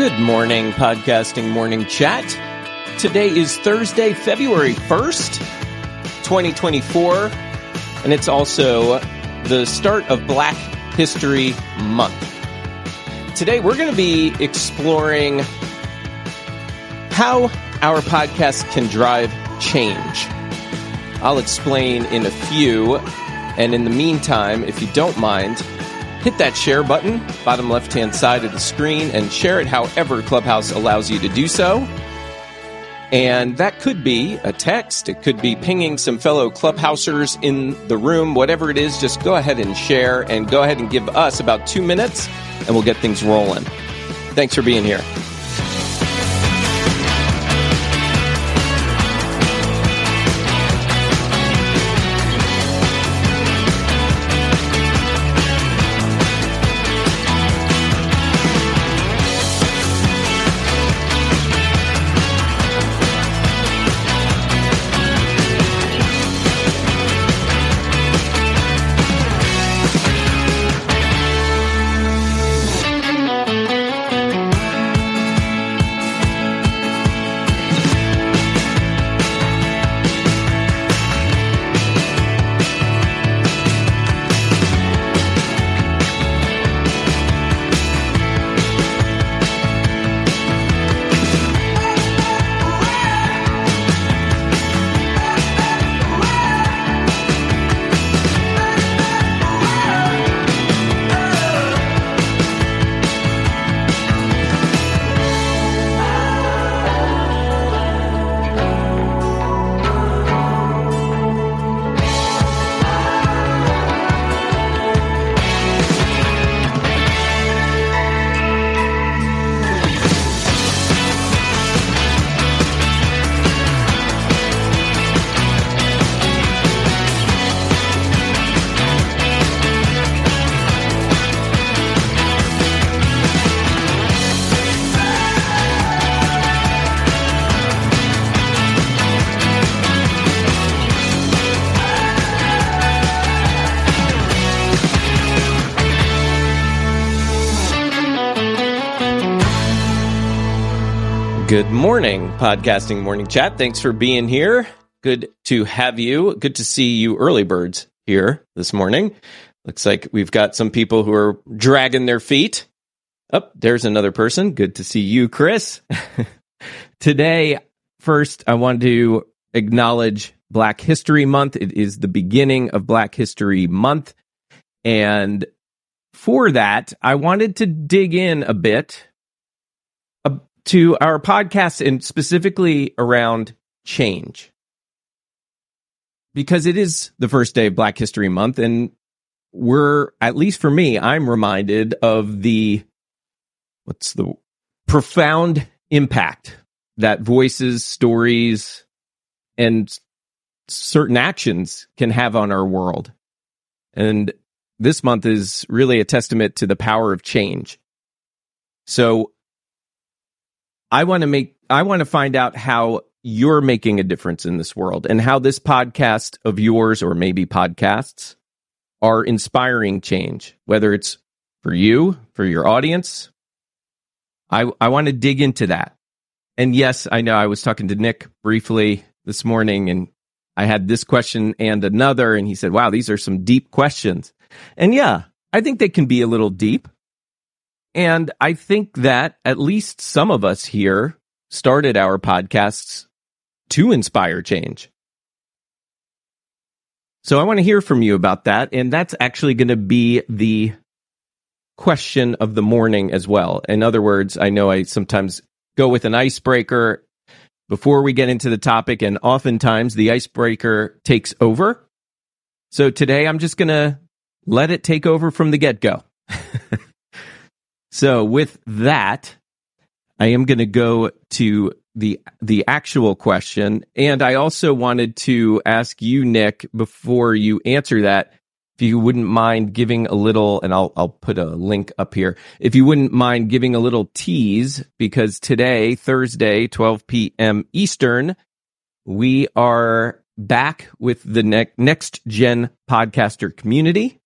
Good morning, podcasting morning chat. Today is Thursday, February 1st, 2024, and it's also the start of Black History Month. Today, we're going to be exploring how our podcast can drive change. I'll explain in a few, and in the meantime, if you don't mind, hit that share button, bottom left hand side of the screen, and share it however Clubhouse allows you to do so. And that could be a text, it could be pinging some fellow Clubhousers in the room, whatever it is, just go ahead and share and go ahead and give us about two minutes and we'll get things rolling. Thanks for being here. Morning, podcasting morning chat. Thanks for being here. Good to have you. Good to see you early birds here this morning. Looks like we've got some people who are dragging their feet. Up oh, there's another person. Good to see you, Chris. Today, first, I want to acknowledge Black History Month. It is the beginning of Black History Month. And for that, I wanted to dig in a bit to our podcast and specifically around change. Because it is the first day of Black History Month, and we're, at least for me, I'm reminded of the, what's the profound impact that voices, stories, and certain actions can have on our world. And this month is really a testament to the power of change. So I want to make, I want to find out how you're making a difference in this world and how this podcast of yours or maybe podcasts are inspiring change, whether it's for you, for your audience. I, I want to dig into that. And yes, I know I was talking to Nick briefly this morning and I had this question and another, and he said, wow, these are some deep questions. And yeah, I think they can be a little deep. And I think that at least some of us here started our podcasts to inspire change. So I want to hear from you about that. And that's actually going to be the question of the morning as well. In other words, I know I sometimes go with an icebreaker before we get into the topic, and oftentimes the icebreaker takes over. So today I'm just going to let it take over from the get go. So with that, I am going to go to the the actual question, and I also wanted to ask you, Nick, before you answer that, if you wouldn't mind giving a little, and I'll I'll put a link up here. If you wouldn't mind giving a little tease, because today, Thursday, 12 p.m. Eastern, we are back with the ne- next gen podcaster community.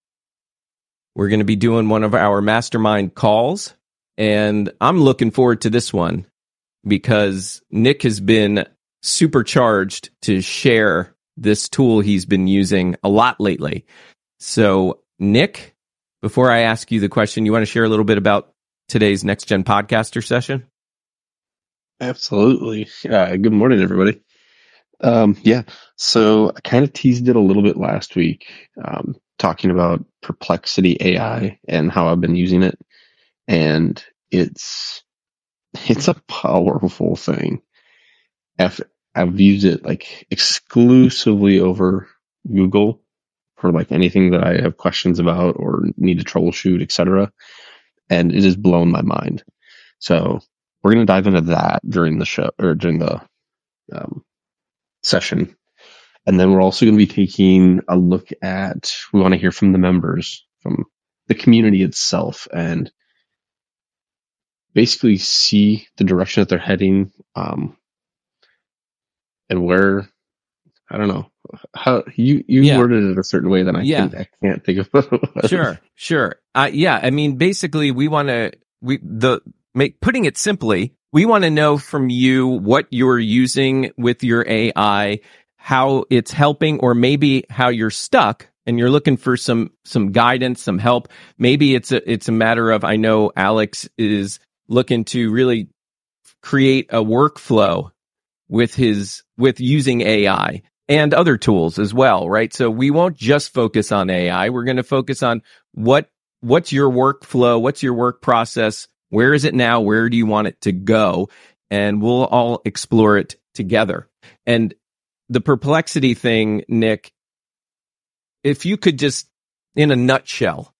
We're going to be doing one of our mastermind calls And I'm looking forward to this one because Nick has been supercharged to share this tool he's been using a lot lately. So, Nick, before I ask you the question, you want to share a little bit about today's Next Gen Podcaster session? Absolutely. Uh, good morning, everybody. Um, yeah, so I kind of teased it a little bit last week, um, talking about Perplexity AI and how I've been using it, and it's it's a powerful thing. I've, I've used it like exclusively over Google for like anything that I have questions about or need to troubleshoot, etc. And it has blown my mind. So we're going to dive into that during the show or during the um, session. And then we're also going to be taking a look at, we want to hear from the members, from the community itself, and basically see the direction that they're heading, um, and where, I don't know, how you, you yeah. worded it a certain way that I, yeah. can, I can't think of. sure, sure. Uh, yeah, I mean, basically we want to, we, the, make, putting it simply, we want to know from you what you're using with your AI, how it's helping, or maybe how you're stuck and you're looking for some some guidance, some help. Maybe it's a it's a matter of I know Alex is looking to really create a workflow with his with using AI and other tools as well, right? So we won't just focus on AI. We're going to focus on what what's your workflow, what's your work process, where is it now? Where do you want it to go? And we'll all explore it together. And the perplexity thing, Nick, if you could just, in a nutshell,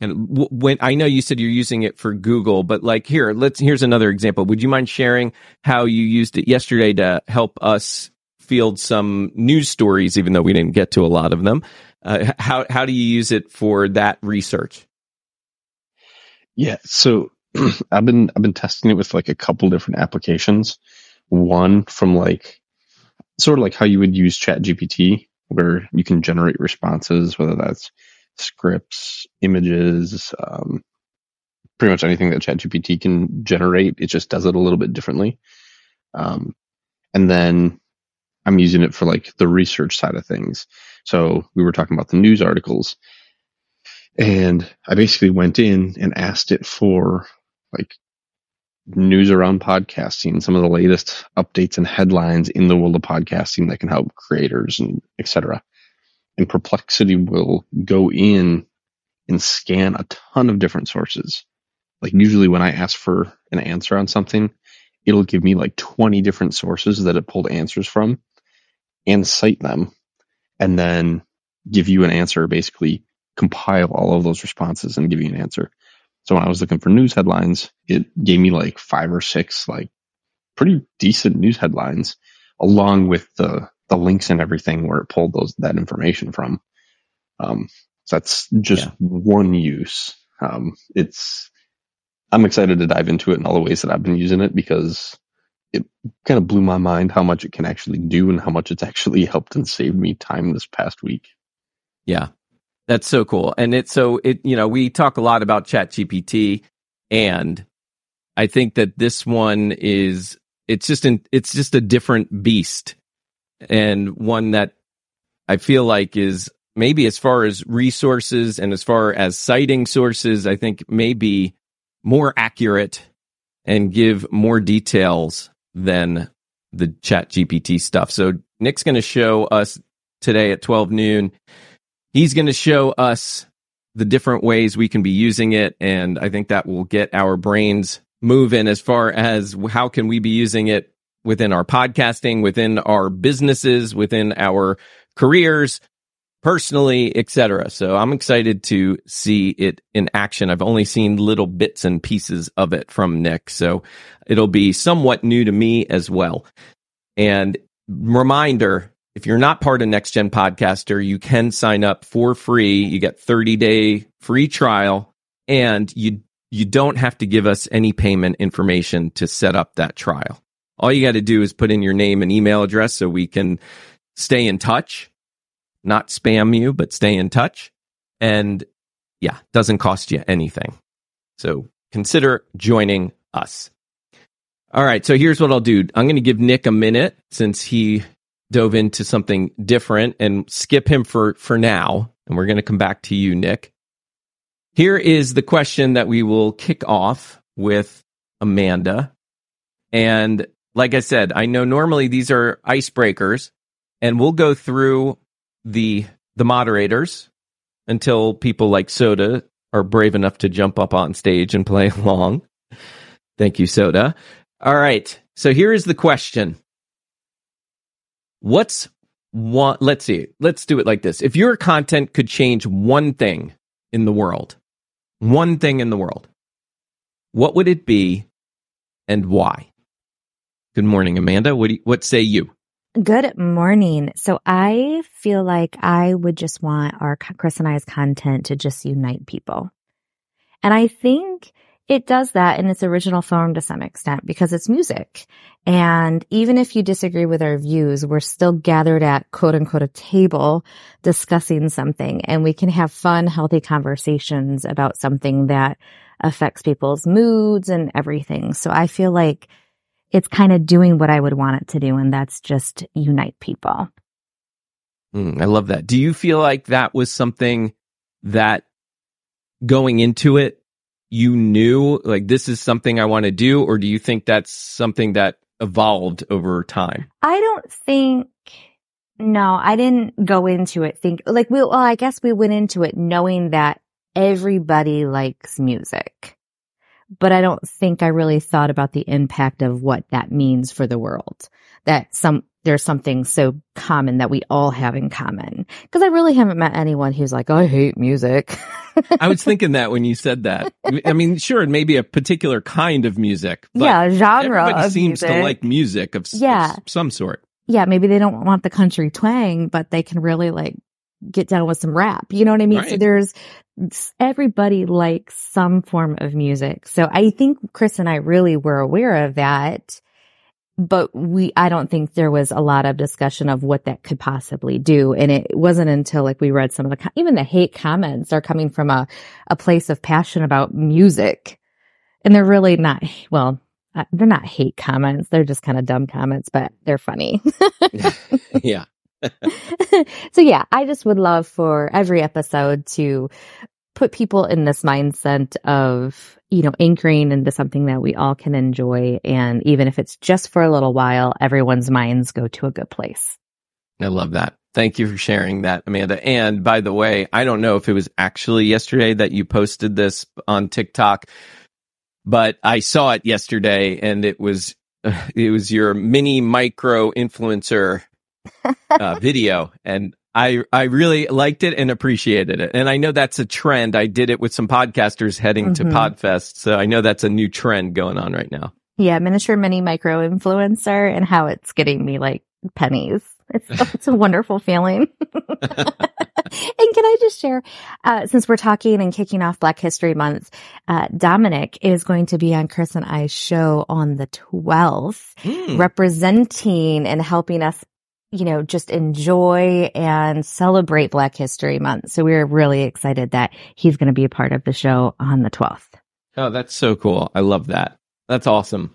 and when I know you said you're using it for Google, but like here, let's here's another example. Would you mind sharing how you used it yesterday to help us field some news stories, even though we didn't get to a lot of them? Uh, how how do you use it for that research? Yeah, so I've been I've been testing it with like a couple different applications. One from like sort of like how you would use Chat GPT, where you can generate responses, whether that's scripts, images, um, pretty much anything that Chat GPT can generate. It just does it a little bit differently. Um, and then I'm using it for like the research side of things. So we were talking about the news articles. And I basically went in and asked it for like news around podcasting, some of the latest updates and headlines in the world of podcasting that can help creators and etc. And Perplexity will go in and scan a ton of different sources. Like usually when I ask for an answer on something, it'll give me like 20 different sources that it pulled answers from and cite them and then give you an answer, basically compile all of those responses and give you an answer. So when I was looking for news headlines, it gave me like five or six like pretty decent news headlines along with the the links and everything where it pulled those that information from. Um, so that's just yeah. one use. Um, it's I'm excited to dive into it in all the ways that I've been using it because it kind of blew my mind how much it can actually do and how much it's actually helped and saved me time this past week. Yeah. That's so cool. And it's so it you know, we talk a lot about Chat GPT and I think that this one is it's just an it's just a different beast and one that I feel like is maybe as far as resources and as far as citing sources, I think maybe more accurate and give more details than the chat GPT stuff. So Nick's going to show us today at 12 noon he's going to show us the different ways we can be using it. And I think that will get our brains moving as far as how can we be using it within our podcasting, within our businesses, within our careers, personally, etc. So I'm excited to see it in action. I've only seen little bits and pieces of it from Nick, so it'll be somewhat new to me as well. And reminder, if you're not part of Next Gen Podcaster, you can sign up for free. You get 30 day free trial and you, you don't have to give us any payment information to set up that trial. All you got to do is put in your name and email address so we can stay in touch, not spam you, but stay in touch. And yeah, doesn't cost you anything. So consider joining us. All right. So here's what I'll do. I'm going to give Nick a minute since he dove into something different and skip him for, for now. And we're going to come back to you, Nick. Here is the question that we will kick off with Amanda. And like I said, I know normally these are icebreakers and we'll go through the, the moderators until people like Soda are brave enough to jump up on stage and play along. Thank you, Soda. All right. So here is the question. What's one, let's see, let's do it like this. If your content could change one thing in the world, one thing in the world, what would it be and why? Good morning, Amanda. What, you, what say you? Good morning. So I feel like I would just want our Chris and I's content to just unite people. And I think it does that in its original form to some extent because it's music. And even if you disagree with our views, we're still gathered at quote unquote a table discussing something and we can have fun, healthy conversations about something that affects people's moods and everything. So I feel like it's kind of doing what I would want it to do, and that's just unite people. Mm, I love that. Do you feel like that was something that going into it, you knew like this is something I want to do, or do you think that's something that evolved over time? I don't think. No, I didn't go into it think like we. Well, I guess we went into it knowing that everybody likes music but I don't think I really thought about the impact of what that means for the world. That some, there's something so common that we all have in common. Cause I really haven't met anyone who's like, I hate music. I was thinking that when you said that. I mean, sure, it may be a particular kind of music. yeah, genre. Everybody seems music. to like music of, yeah. of some sort. Yeah, maybe they don't want the country twang, but they can really like get down with some rap. You know what I mean? Right. So there's everybody likes some form of music. So I think Chris and I really were aware of that. But we, I don't think there was a lot of discussion of what that could possibly do. And it wasn't until like we read some of the, even the hate comments are coming from a, a place of passion about music. And they're really not, well, uh, they're not hate comments. They're just kind of dumb comments, but they're funny. yeah. so yeah, I just would love for every episode to put people in this mindset of, you know, anchoring into something that we all can enjoy. And even if it's just for a little while, everyone's minds go to a good place. I love that. Thank you for sharing that, Amanda. And by the way, I don't know if it was actually yesterday that you posted this on TikTok, but I saw it yesterday and it was, it was your mini micro influencer uh, video, and I I really liked it and appreciated it. And I know that's a trend. I did it with some podcasters heading mm-hmm. to Podfest, so I know that's a new trend going on right now. Yeah, miniature mini micro influencer, and how it's getting me like pennies. It's, it's a wonderful feeling. and can I just share, uh, since we're talking and kicking off Black History Month, uh, Dominic is going to be on Chris and I's show on the 12th, mm. representing and helping us you know, just enjoy and celebrate Black History Month. So we're really excited that he's going to be a part of the show on the 12th. Oh, that's so cool. I love that. That's awesome.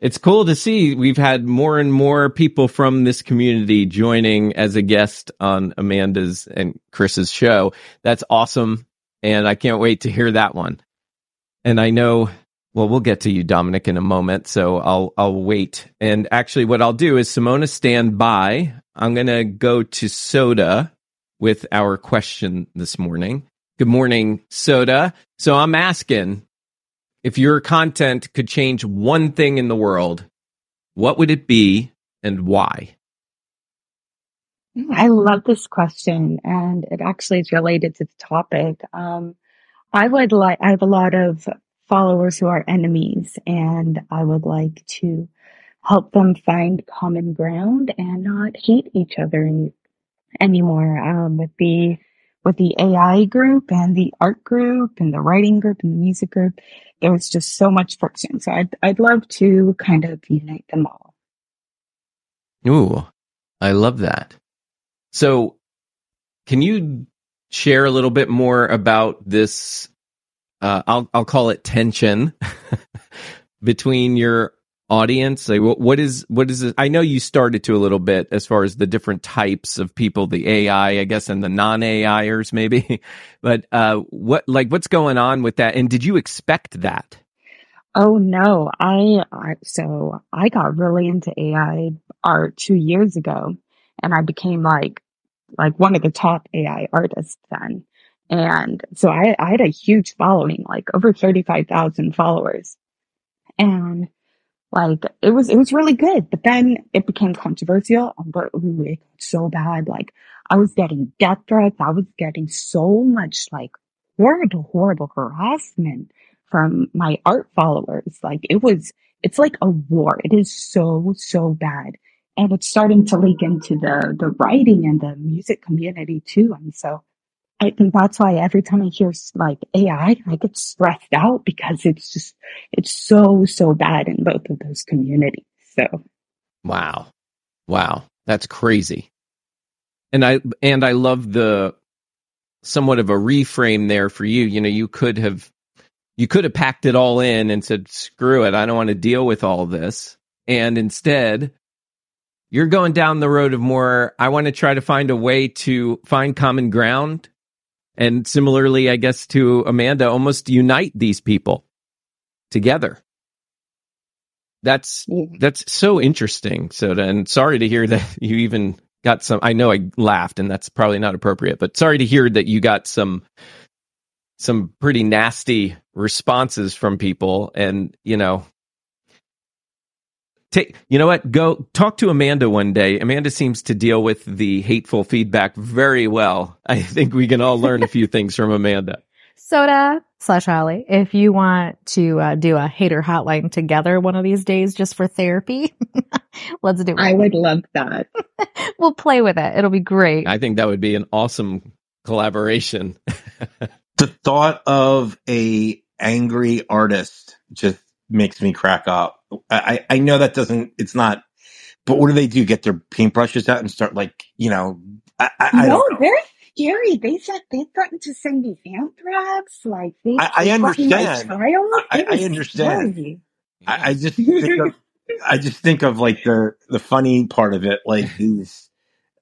It's cool to see we've had more and more people from this community joining as a guest on Amanda's and Chris's show. That's awesome. And I can't wait to hear that one. And I know well, we'll get to you, Dominic, in a moment. So I'll I'll wait. And actually, what I'll do is Simona stand by. I'm gonna go to Soda with our question this morning. Good morning, Soda. So I'm asking if your content could change one thing in the world, what would it be and why? I love this question, and it actually is related to the topic. Um, I would like, I have a lot of followers who are enemies and I would like to help them find common ground and not hate each other any, anymore. Um, with the with the AI group and the art group and the writing group and the music group, there was just so much friction. So I'd I'd love to kind of unite them all. Ooh, I love that. So, can you share a little bit more about this uh, I'll I'll call it tension between your audience? Like, what, is what is it? I know you started to a little bit as far as the different types of people, the AI, I guess, and the non AIers maybe. but uh, what like what's going on with that? And did you expect that? Oh no, I, I so I got really into AI art two years ago, and I became like like one of the top AI artists then. And so I, I had a huge following, like over 35,000 followers. And like it was, it was really good, but then it became controversial. But it got so bad. Like I was getting death threats. I was getting so much like horrible, horrible harassment from my art followers. Like it was, it's like a war. It is so, so bad. And it's starting to leak into the, the writing and the music community too. And so I think that's why every time I hear like AI, I get stressed out because it's just, it's so, so bad in both of those communities. So. Wow. Wow. That's crazy. And I, and I love the somewhat of a reframe there for you. You know, you could have, you could have packed it all in and said, screw it. I don't want to deal with all this. And instead, you're going down the road of more, I want to try to find a way to find common ground and similarly, I guess to Amanda, almost unite these people together. That's mm. that's so interesting, Soda. And sorry to hear that you even got some. I know I laughed, and that's probably not appropriate. But sorry to hear that you got some some pretty nasty responses from people. And you know, Take, you know what? Go talk to Amanda one day. Amanda seems to deal with the hateful feedback very well. I think we can all learn a few things from Amanda. Soda slash Holly, if you want to uh, do a hater hotline together one of these days just for therapy, let's do it. I would love that. we'll play with it. It'll be great. I think that would be an awesome collaboration. the thought of a angry artist just makes me crack up. I, I know that doesn't, it's not, but what do they do? Get their paintbrushes out and start like, you know, I, I, I no, they're scary. They said they threatened to send me anthrax. Like they, I, I understand. I, I, understand. I, I just think of, I just think of like the the funny part of it, like these.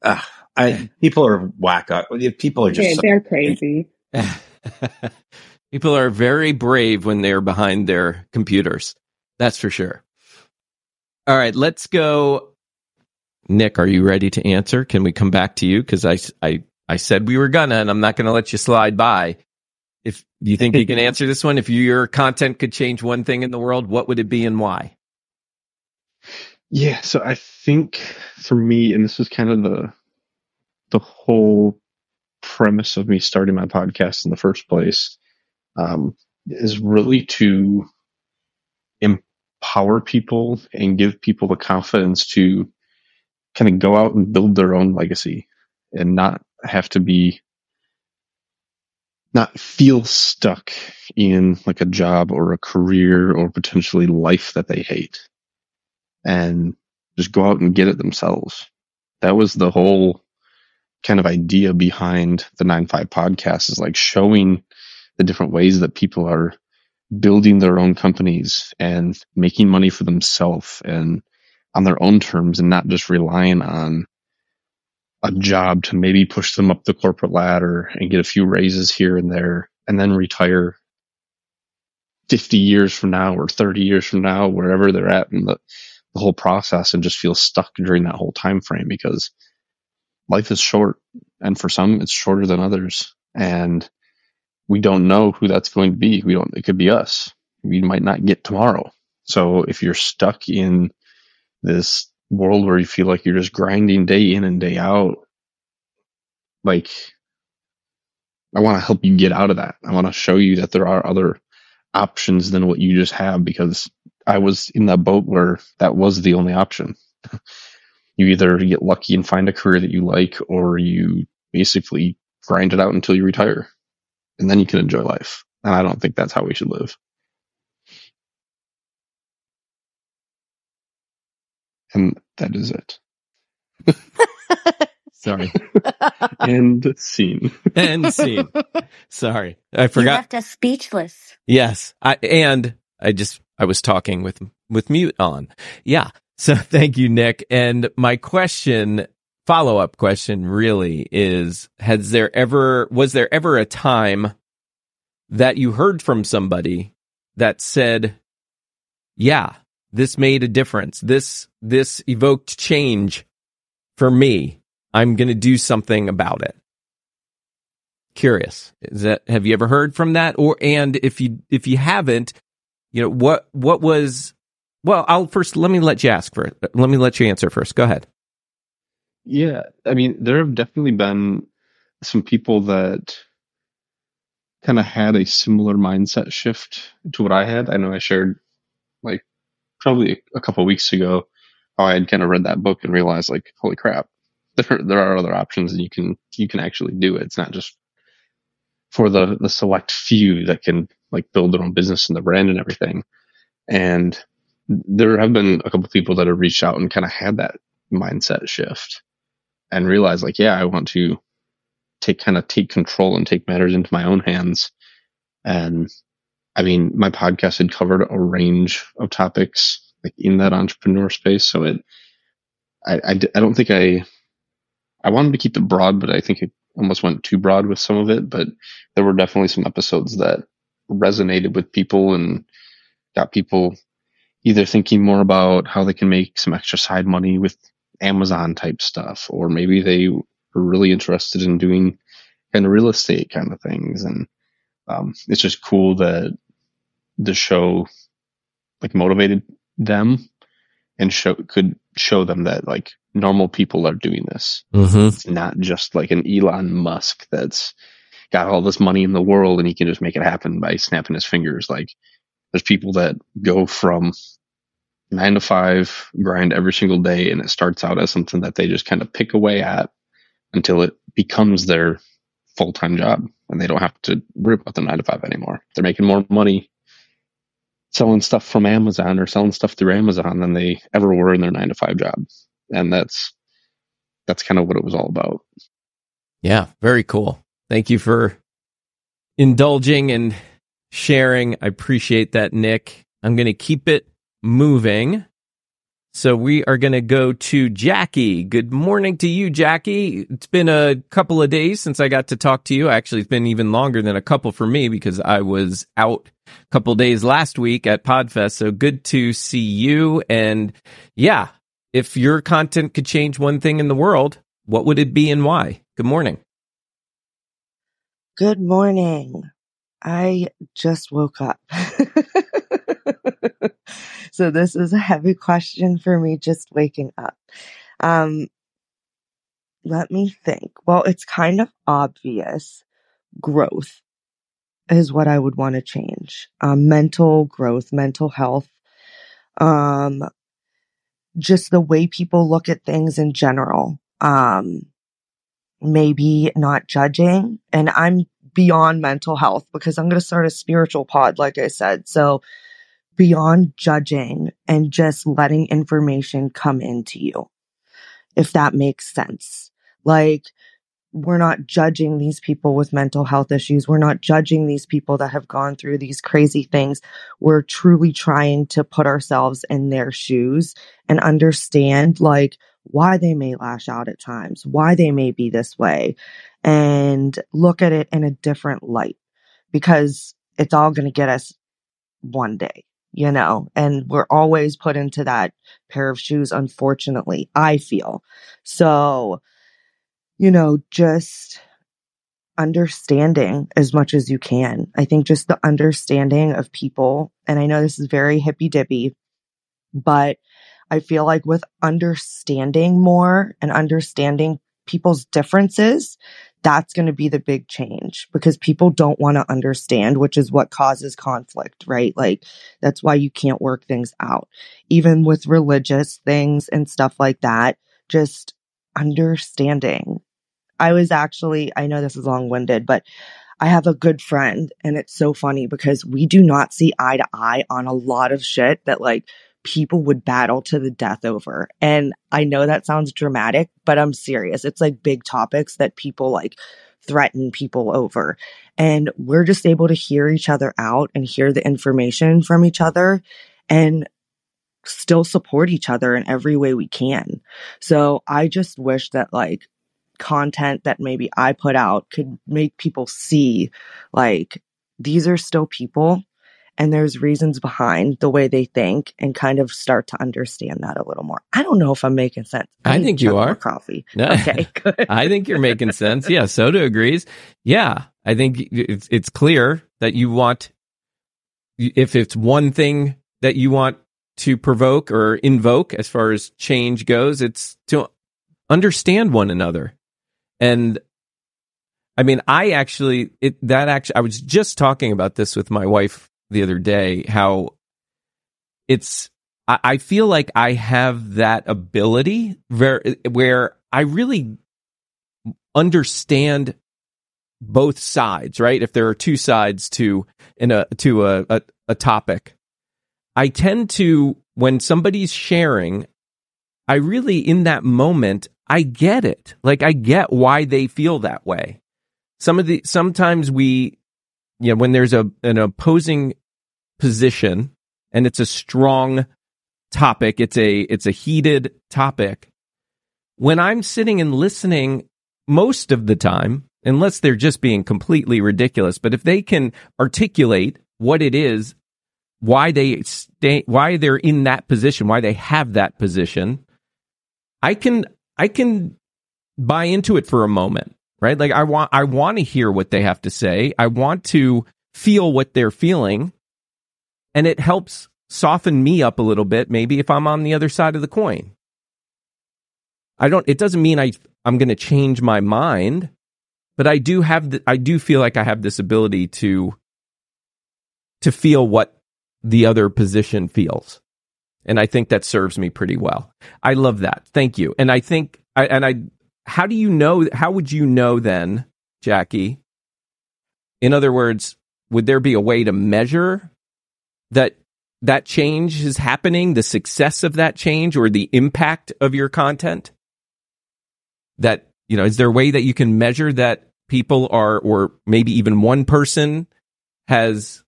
Uh, I people are wacko. People are just yeah, they're crazy. People are very brave when they're behind their computers. That's for sure. All right, let's go. Nick, are you ready to answer? Can we come back to you? Because I, I, I said we were gonna, and I'm not going to let you slide by. If you think you can answer this one, if your content could change one thing in the world, what would it be and why? Yeah, so I think for me, and this was kind of the the whole premise of me starting my podcast in the first place, um, is really to empower people and give people the confidence to kind of go out and build their own legacy and not have to be not feel stuck in like a job or a career or potentially life that they hate and just go out and get it themselves. That was the whole kind of idea behind the 9-5 podcast is like showing the different ways that people are building their own companies and making money for themselves and on their own terms and not just relying on a job to maybe push them up the corporate ladder and get a few raises here and there and then retire 50 years from now or 30 years from now wherever they're at in the, the whole process and just feel stuck during that whole time frame because life is short and for some it's shorter than others. And we don't know who that's going to be. We don't, it could be us. We might not get tomorrow. So if you're stuck in this world where you feel like you're just grinding day in and day out, like I want to help you get out of that. I want to show you that there are other options than what you just have because I was in that boat where that was the only option. you either get lucky and find a career that you like or you basically grind it out until you retire and then you can enjoy life. And I don't think that's how we should live. And that is it. Sorry. End scene. End scene. Sorry. I You forgot. left us speechless. Yes. I, and I just, I was talking with, with mute on. Yeah. So thank you, Nick. And my question, follow up question really is, has there ever, was there ever a time that you heard from somebody that said, yeah, this made a difference. This, this evoked change for me. I'm going to do something about it. Curious. Is that, have you ever heard from that? Or, and if you, if you haven't, you know, what, what was, well, I'll first, let me let you ask first. Let me let you answer first. Go ahead. Yeah, I mean, there have definitely been some people that kind of had a similar mindset shift to what I had. I know I shared like probably a couple weeks ago how I had kind of read that book and realized like, holy crap, there there are other options and you can you can actually do it. It's not just for the the select few that can like build their own business and the brand and everything. And there have been a couple people that have reached out and kind of had that mindset shift and realize like, yeah, I want to take kind of take control and take matters into my own hands. And I mean, my podcast had covered a range of topics like in that entrepreneur space. So it, I, I, I don't think I, I wanted to keep it broad, but I think it almost went too broad with some of it. But there were definitely some episodes that resonated with people and got people either thinking more about how they can make some extra side money with Amazon type stuff, or maybe they were really interested in doing kind of real estate kind of things. And um, it's just cool that the show like motivated them and show could show them that like normal people are doing this. Mm-hmm. It's not just like an Elon Musk that's got all this money in the world and he can just make it happen by snapping his fingers. Like there's people that go from nine to five grind every single day and it starts out as something that they just kind of pick away at until it becomes their full time job and they don't have to worry about the nine to five anymore. They're making more money selling stuff from Amazon or selling stuff through Amazon than they ever were in their nine to five job. And that's that's kind of what it was all about. Yeah, very cool. Thank you for indulging and sharing. I appreciate that, Nick. I'm going to keep it moving. So we are going to go to Jackie. Good morning to you, Jackie. It's been a couple of days since I got to talk to you. Actually, it's been even longer than a couple for me because I was out a couple days last week at Podfest. So good to see you. And yeah, if your content could change one thing in the world, what would it be and why? Good morning. Good morning. I just woke up. so this is a heavy question for me just waking up. Um let me think. Well, it's kind of obvious. Growth is what I would want to change. Um mental growth, mental health. Um just the way people look at things in general. Um maybe not judging and I'm beyond mental health because I'm going to start a spiritual pod, like I said. So beyond judging and just letting information come into you, if that makes sense. Like, we're not judging these people with mental health issues. We're not judging these people that have gone through these crazy things. We're truly trying to put ourselves in their shoes and understand like why they may lash out at times, why they may be this way and look at it in a different light because it's all going to get us one day, you know, and we're always put into that pair of shoes, unfortunately, I feel. So, you know, just understanding as much as you can. I think just the understanding of people, and I know this is very hippy dippy, but I feel like with understanding more and understanding people's differences, that's going to be the big change because people don't want to understand, which is what causes conflict, right? Like that's why you can't work things out. Even with religious things and stuff like that, just understanding. I was actually, I know this is long winded, but I have a good friend and it's so funny because we do not see eye to eye on a lot of shit that like people would battle to the death over. And I know that sounds dramatic, but I'm serious. It's like big topics that people like threaten people over. And we're just able to hear each other out and hear the information from each other and still support each other in every way we can. So I just wish that like content that maybe I put out could make people see like these are still people and there's reasons behind the way they think and kind of start to understand that a little more. I don't know if I'm making sense. I, I think you are. Coffee. No. Okay, good. I think you're making sense. Yeah, Soda agrees. Yeah, I think it's it's clear that you want if it's one thing that you want to provoke or invoke as far as change goes, it's to understand one another. And I mean, I actually it that actually I was just talking about this with my wife the other day how it's I, I feel like I have that ability where where I really understand both sides, right? If there are two sides to in a to a, a, a topic, I tend to when somebody's sharing, I really in that moment I get it. Like I get why they feel that way. Some of the sometimes we you know when there's a an opposing position and it's a strong topic, it's a it's a heated topic. When I'm sitting and listening most of the time, unless they're just being completely ridiculous, but if they can articulate what it is, why they stay, why they're in that position, why they have that position, I can I can buy into it for a moment, right? Like I want I want to hear what they have to say. I want to feel what they're feeling and it helps soften me up a little bit maybe if I'm on the other side of the coin. I don't it doesn't mean I I'm going to change my mind, but I do have the, I do feel like I have this ability to to feel what the other position feels. And I think that serves me pretty well. I love that. Thank you. And I think I, and I how do you know how would you know then, Jackie? In other words, would there be a way to measure that that change is happening, the success of that change or the impact of your content? That, you know, is there a way that you can measure that people are, or maybe even one person has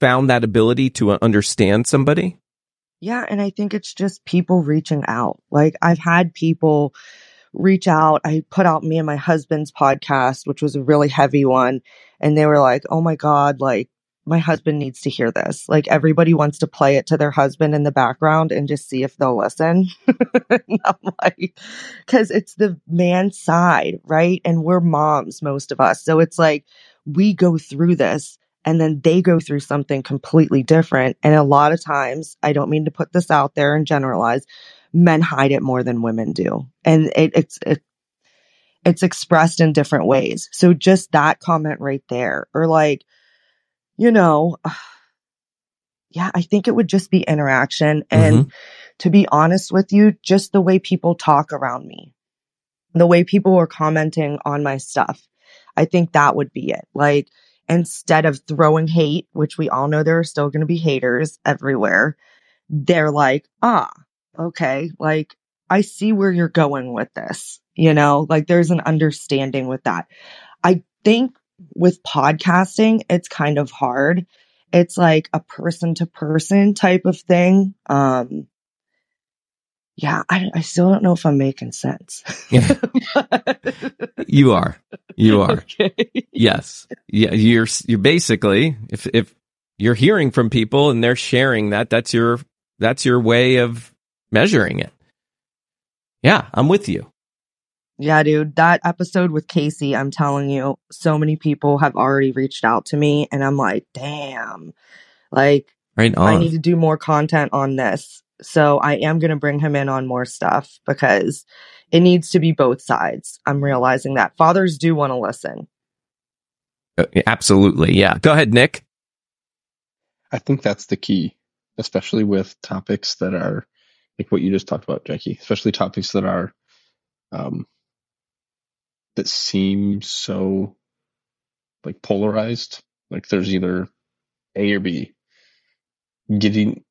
found that ability to uh, understand somebody? Yeah. And I think it's just people reaching out. Like I've had people reach out. I put out me and my husband's podcast, which was a really heavy one. And they were like, Oh my God, like my husband needs to hear this. Like everybody wants to play it to their husband in the background and just see if they'll listen. I'm like, cause it's the man's side, right? And we're moms, most of us. So it's like we go through this and then they go through something completely different. And a lot of times, I don't mean to put this out there and generalize, men hide it more than women do. And it, it's, it, it's expressed in different ways. So just that comment right there, or like, you know, yeah, I think it would just be interaction. And mm-hmm. to be honest with you, just the way people talk around me, the way people were commenting on my stuff. I think that would be it. Like, instead of throwing hate, which we all know there are still going to be haters everywhere, they're like, ah, okay, like I see where you're going with this. You know, like there's an understanding with that. I think with podcasting, it's kind of hard. It's like a person to person type of thing. Um, yeah, I, I still don't know if I'm making sense. You are. You are. Okay. Yes. Yeah. You're, you're basically, if, if you're hearing from people and they're sharing that, that's your, that's your way of measuring it. Yeah. I'm with you. Yeah, dude, that episode with Casey, I'm telling you, so many people have already reached out to me and I'm like, damn, like, right I need to do more content on this. So I am going to bring him in on more stuff because it needs to be both sides. I'm realizing that fathers do want to listen. Uh, absolutely. Yeah. Go ahead, Nick. I think that's the key, especially with topics that are like what you just talked about, Jackie, especially topics that are um, that seem so like polarized. Like there's either A or B. Getting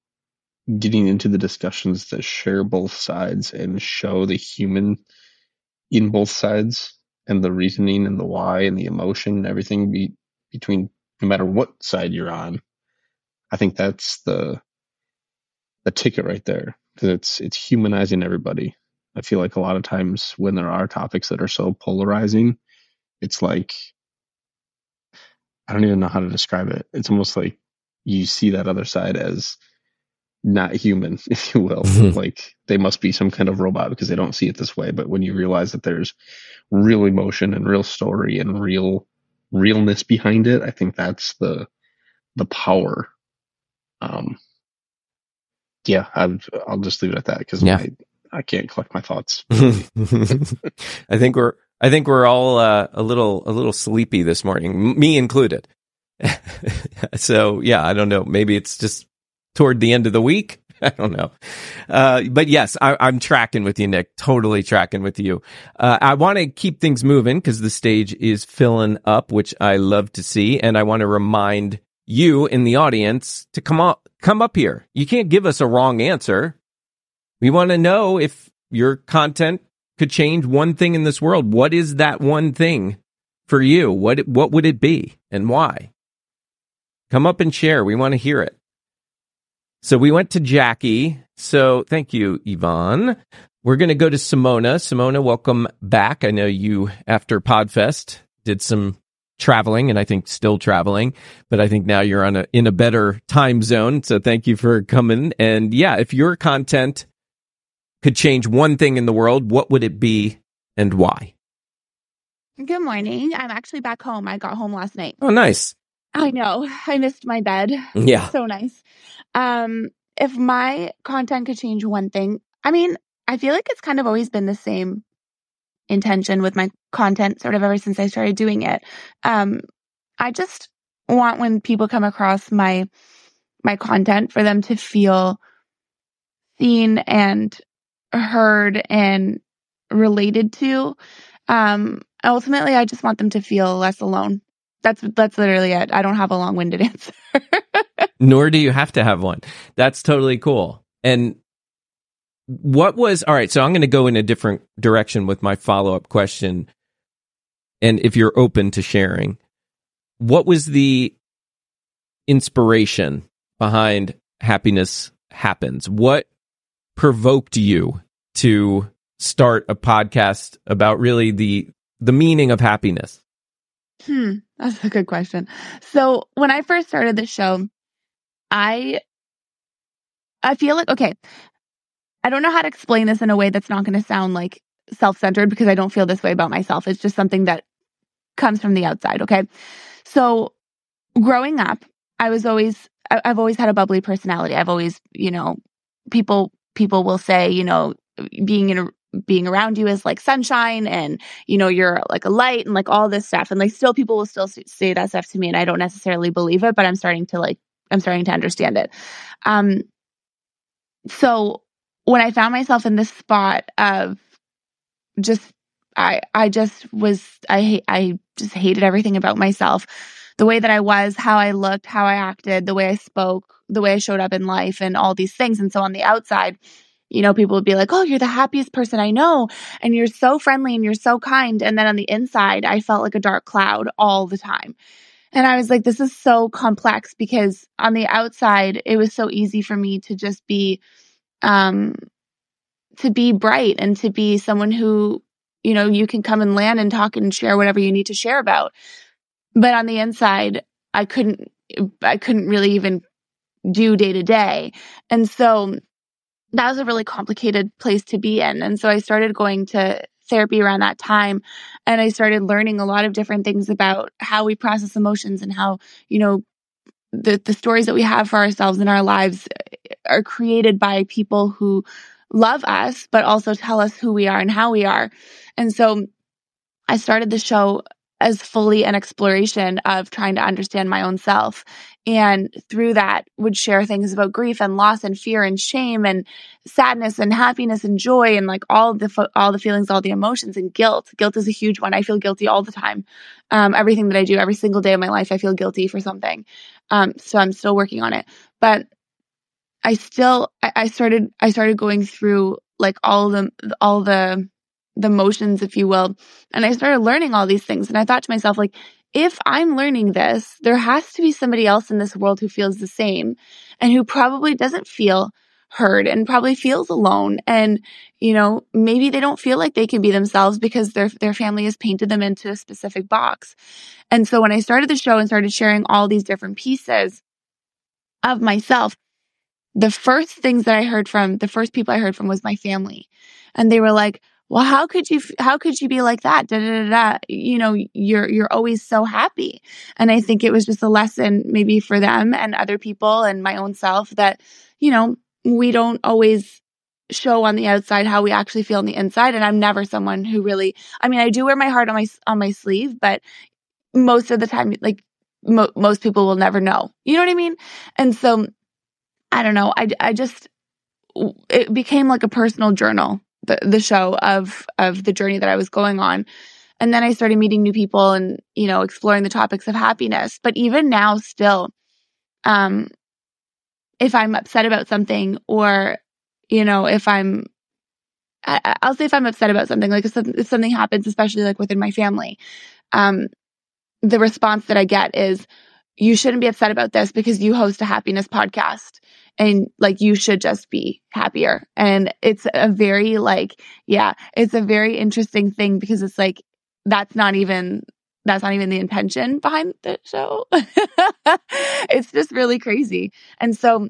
getting into the discussions that share both sides and show the human in both sides and the reasoning and the why and the emotion and everything be, between no matter what side you're on. I think that's the the ticket right there because it's it's humanizing everybody. I feel like a lot of times when there are topics that are so polarizing, it's like I don't even know how to describe it. It's almost like you see that other side as not human, if you will. like they must be some kind of robot because they don't see it this way. But when you realize that there's real emotion and real story and real realness behind it, I think that's the the power. Um, yeah, i will just leave it at that because yeah. I, I can't collect my thoughts. I think we're I think we're all uh, a little a little sleepy this morning, me included. so yeah, I don't know. Maybe it's just toward the end of the week. I don't know. Uh, but yes, I, am tracking with you, Nick. Totally tracking with you. Uh, I want to keep things moving because the stage is filling up, which I love to see. And I want to remind you in the audience to come up, come up here. You can't give us a wrong answer. We want to know if your content could change one thing in this world. What is that one thing for you? What, what would it be and why? Come up and share. We want to hear it. So we went to Jackie. So thank you, Yvonne. We're going to go to Simona. Simona, welcome back. I know you, after Podfest, did some traveling and I think still traveling, but I think now you're on a, in a better time zone. So thank you for coming. And yeah, if your content could change one thing in the world, what would it be and why? Good morning. I'm actually back home. I got home last night. Oh, nice. I know. I missed my bed. Yeah. So nice. Um, if my content could change one thing, I mean, I feel like it's kind of always been the same intention with my content sort of ever since I started doing it. Um, I just want when people come across my my content for them to feel seen and heard and related to. Um, ultimately, I just want them to feel less alone. That's that's literally it. I don't have a long-winded answer. Nor do you have to have one. That's totally cool. And what was all right, so I'm going to go in a different direction with my follow-up question. And if you're open to sharing, what was the inspiration behind happiness happens? What provoked you to start a podcast about really the the meaning of happiness? Hmm, that's a good question. So when I first started the show, I I feel like okay, I don't know how to explain this in a way that's not going to sound like self-centered because I don't feel this way about myself. It's just something that comes from the outside, okay? So growing up, I was always I've always had a bubbly personality. I've always, you know, people people will say, you know, being in a being around you is like sunshine and you know you're like a light and like all this stuff. And like still people will still say that stuff to me and I don't necessarily believe it but I'm starting to like I'm starting to understand it. Um so when I found myself in this spot of just I I just was I I just hated everything about myself the way that I was how I looked how I acted the way I spoke the way I showed up in life and all these things and so on the outside you know, people would be like, Oh, you're the happiest person I know. And you're so friendly and you're so kind. And then on the inside, I felt like a dark cloud all the time. And I was like, this is so complex because on the outside, it was so easy for me to just be, um, to be bright and to be someone who, you know, you can come and land and talk and share whatever you need to share about. But on the inside, I couldn't, I couldn't really even do day to day. And so that was a really complicated place to be in. And so I started going to therapy around that time and I started learning a lot of different things about how we process emotions and how, you know, the the stories that we have for ourselves in our lives uh, are created by people who love us but also tell us who we are and how we are. And so I started the show as fully an exploration of trying to understand my own self. And through that would share things about grief and loss and fear and shame and sadness and happiness and joy and like all the all the feelings all the emotions and guilt. Guilt is a huge one. I feel guilty all the time. Um, everything that i do every single day of my life i feel guilty for something. Um, so i'm still working on it. But I still, I, I started, I started going through like all the, all the, the motions, if you will. And I started learning all these things. And I thought to myself, like, if I'm learning this, there has to be somebody else in this world who feels the same and who probably doesn't feel heard and probably feels alone. And, you know, maybe they don't feel like they can be themselves because their, their family has painted them into a specific box. And so when I started the show and started sharing all these different pieces of myself, the first things that I heard from, the first people I heard from was my family. And they were like, well, how could you, how could you be like that? Da, da, da, da. You know, you're, you're always so happy. And I think it was just a lesson maybe for them and other people and my own self that, you know, we don't always show on the outside how we actually feel on the inside. And I'm never someone who really, I mean, I do wear my heart on my, on my sleeve, but most of the time, like mo- most people will never know. You know what I mean? And so I don't know. I, I just, it became like a personal journal the, the show of of the journey that I was going on. And then I started meeting new people and, you know, exploring the topics of happiness. But even now still, um, if I'm upset about something or, you know, if I'm, I, will say if I'm upset about something, like if, if something happens, especially like within my family, um, the response that I get is, you shouldn't be upset about this because you host a happiness podcast and like you should just be happier. And it's a very like, yeah, it's a very interesting thing because it's like, that's not even, that's not even the intention behind the show. it's just really crazy. And so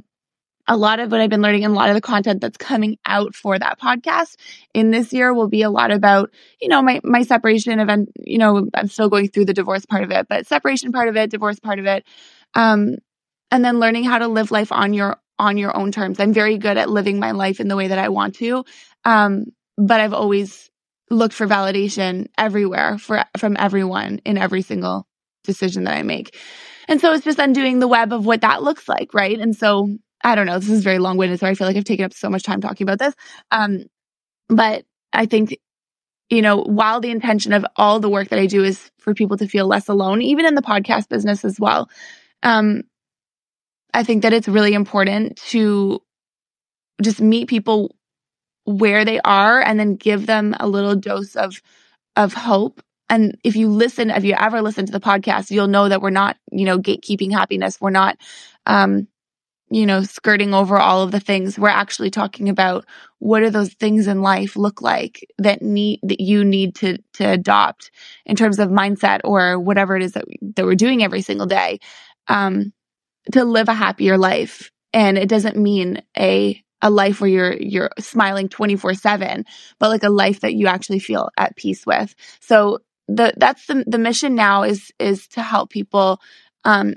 a lot of what I've been learning and a lot of the content that's coming out for that podcast in this year will be a lot about, you know, my, my separation event, you know, I'm still going through the divorce part of it, but separation part of it, divorce part of it. Um, and then learning how to live life on your on your own terms. I'm very good at living my life in the way that I want to. Um, but I've always looked for validation everywhere for, from everyone in every single decision that I make. And so it's just undoing the web of what that looks like. Right. And so I don't know. This is very long winded. So I feel like I've taken up so much time talking about this. Um, but I think, you know, while the intention of all the work that I do is for people to feel less alone, even in the podcast business as well, um, I think that it's really important to just meet people where they are and then give them a little dose of of hope. And if you listen, if you ever listen to the podcast, you'll know that we're not, you know, gatekeeping happiness. We're not um, you know, skirting over all of the things. We're actually talking about what are those things in life look like that need that you need to to adopt in terms of mindset or whatever it is that, that we're doing every single day. Um, to live a happier life. And it doesn't mean a a life where you're you're smiling 24/7, but like a life that you actually feel at peace with. So the that's the the mission now is is to help people um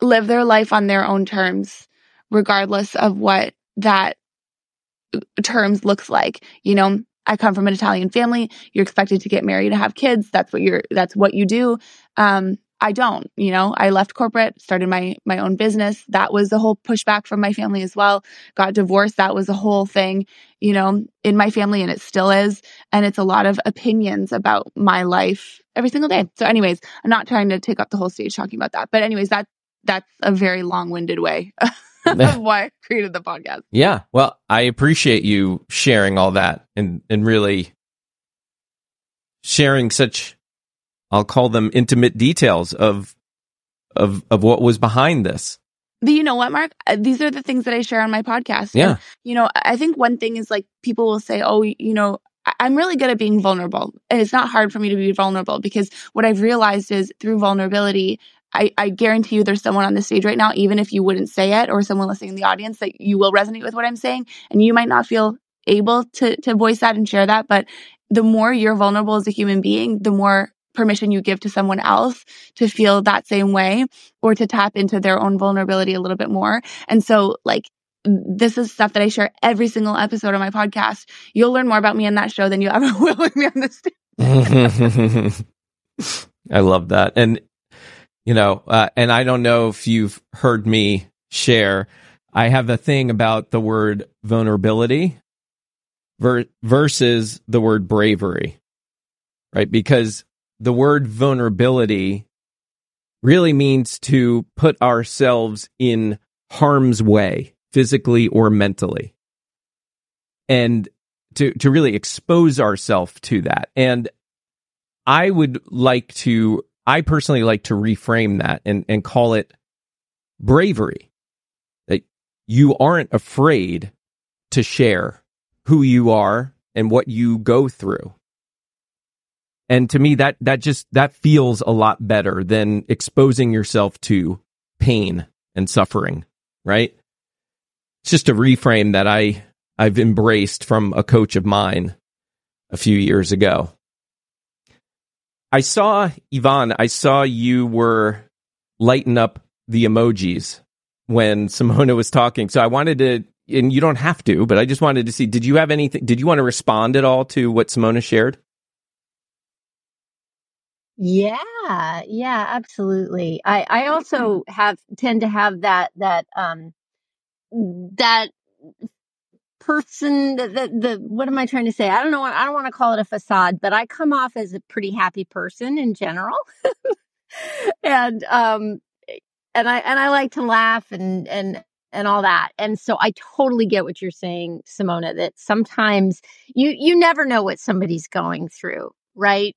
live their life on their own terms regardless of what that terms looks like. You know, I come from an Italian family. You're expected to get married to have kids. That's what you're that's what you do. Um I don't, you know, I left corporate, started my, my own business. That was the whole pushback from my family as well. Got divorced. That was the whole thing, you know, in my family and it still is. And it's a lot of opinions about my life every single day. So anyways, I'm not trying to take up the whole stage talking about that, but anyways, that, that's a very long winded way of why I created the podcast. Yeah. Well, I appreciate you sharing all that and, and really sharing such I'll call them intimate details of of of what was behind this. But you know what, Mark? Uh, these are the things that I share on my podcast. Yeah. And, you know, I think one thing is like people will say, "Oh, you know, I'm really good at being vulnerable. And it's not hard for me to be vulnerable because what I've realized is through vulnerability, I, I, guarantee you there's someone on the stage right now, even if you wouldn't say it or someone listening in the audience that you will resonate with what I'm saying. And you might not feel able to, to voice that and share that. But the more you're vulnerable as a human being, the more permission you give to someone else to feel that same way or to tap into their own vulnerability a little bit more. And so like this is stuff that I share every single episode of my podcast. You'll learn more about me in that show than you ever will with me on this I love that. And, you know, uh, and I don't know if you've heard me share, I have a thing about the word vulnerability ver- versus the word bravery, right? Because the word vulnerability really means to put ourselves in harm's way physically or mentally. And to, to really expose ourselves to that. And I would like to, I personally like to reframe that and, and call it bravery. That you aren't afraid to share who you are and what you go through. And to me, that, that just, that feels a lot better than exposing yourself to pain and suffering, right? It's just a reframe that I, I've embraced from a coach of mine a few years ago. I saw, Yvonne, I saw you were lighting up the emojis when Simona was talking. So I wanted to, and you don't have to, but I just wanted to see, did you have anything, did you want to respond at all to what Simona shared? Yeah, yeah, absolutely. I, I also have tend to have that that um that person the, the, the what am I trying to say? I don't know. I don't want to call it a facade, but I come off as a pretty happy person in general, and um and I and I like to laugh and and and all that. And so I totally get what you're saying, Simona. That sometimes you you never know what somebody's going through, right?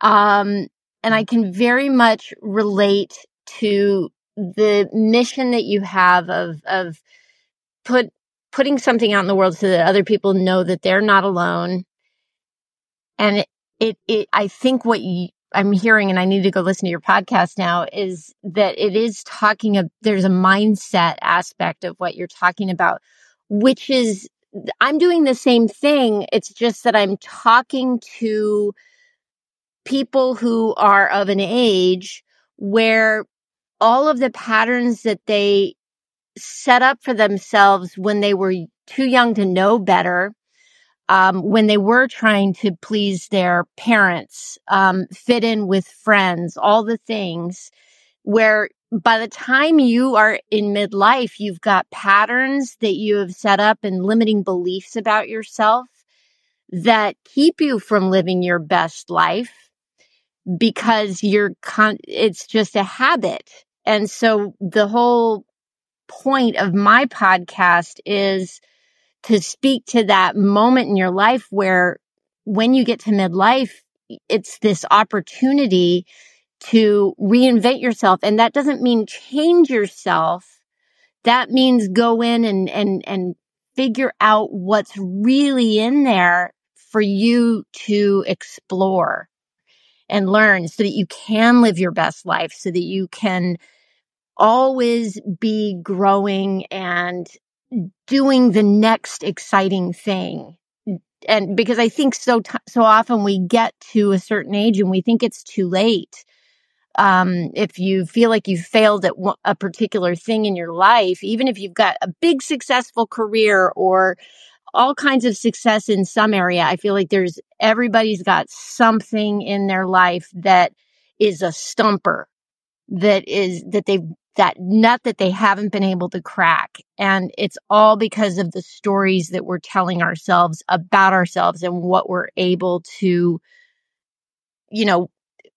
Um, and I can very much relate to the mission that you have of, of put, putting something out in the world so that other people know that they're not alone. And it, it, it I think what you, I'm hearing, and I need to go listen to your podcast now, is that it is talking of, there's a mindset aspect of what you're talking about, which is, I'm doing the same thing. It's just that I'm talking to people who are of an age where all of the patterns that they set up for themselves when they were too young to know better, um, when they were trying to please their parents, um, fit in with friends, all the things where by the time you are in midlife, you've got patterns that you have set up and limiting beliefs about yourself that keep you from living your best life because you're con- it's just a habit. And so the whole point of my podcast is to speak to that moment in your life where when you get to midlife, it's this opportunity to reinvent yourself. And that doesn't mean change yourself. That means go in and, and, and figure out what's really in there for you to explore and learn so that you can live your best life, so that you can always be growing and doing the next exciting thing. And because I think so, t- so often we get to a certain age and we think it's too late. Um, if you feel like you've failed at a particular thing in your life, even if you've got a big successful career or all kinds of success in some area. I feel like there's everybody's got something in their life that is a stumper that is that they've that nut that they haven't been able to crack. And it's all because of the stories that we're telling ourselves about ourselves and what we're able to, you know,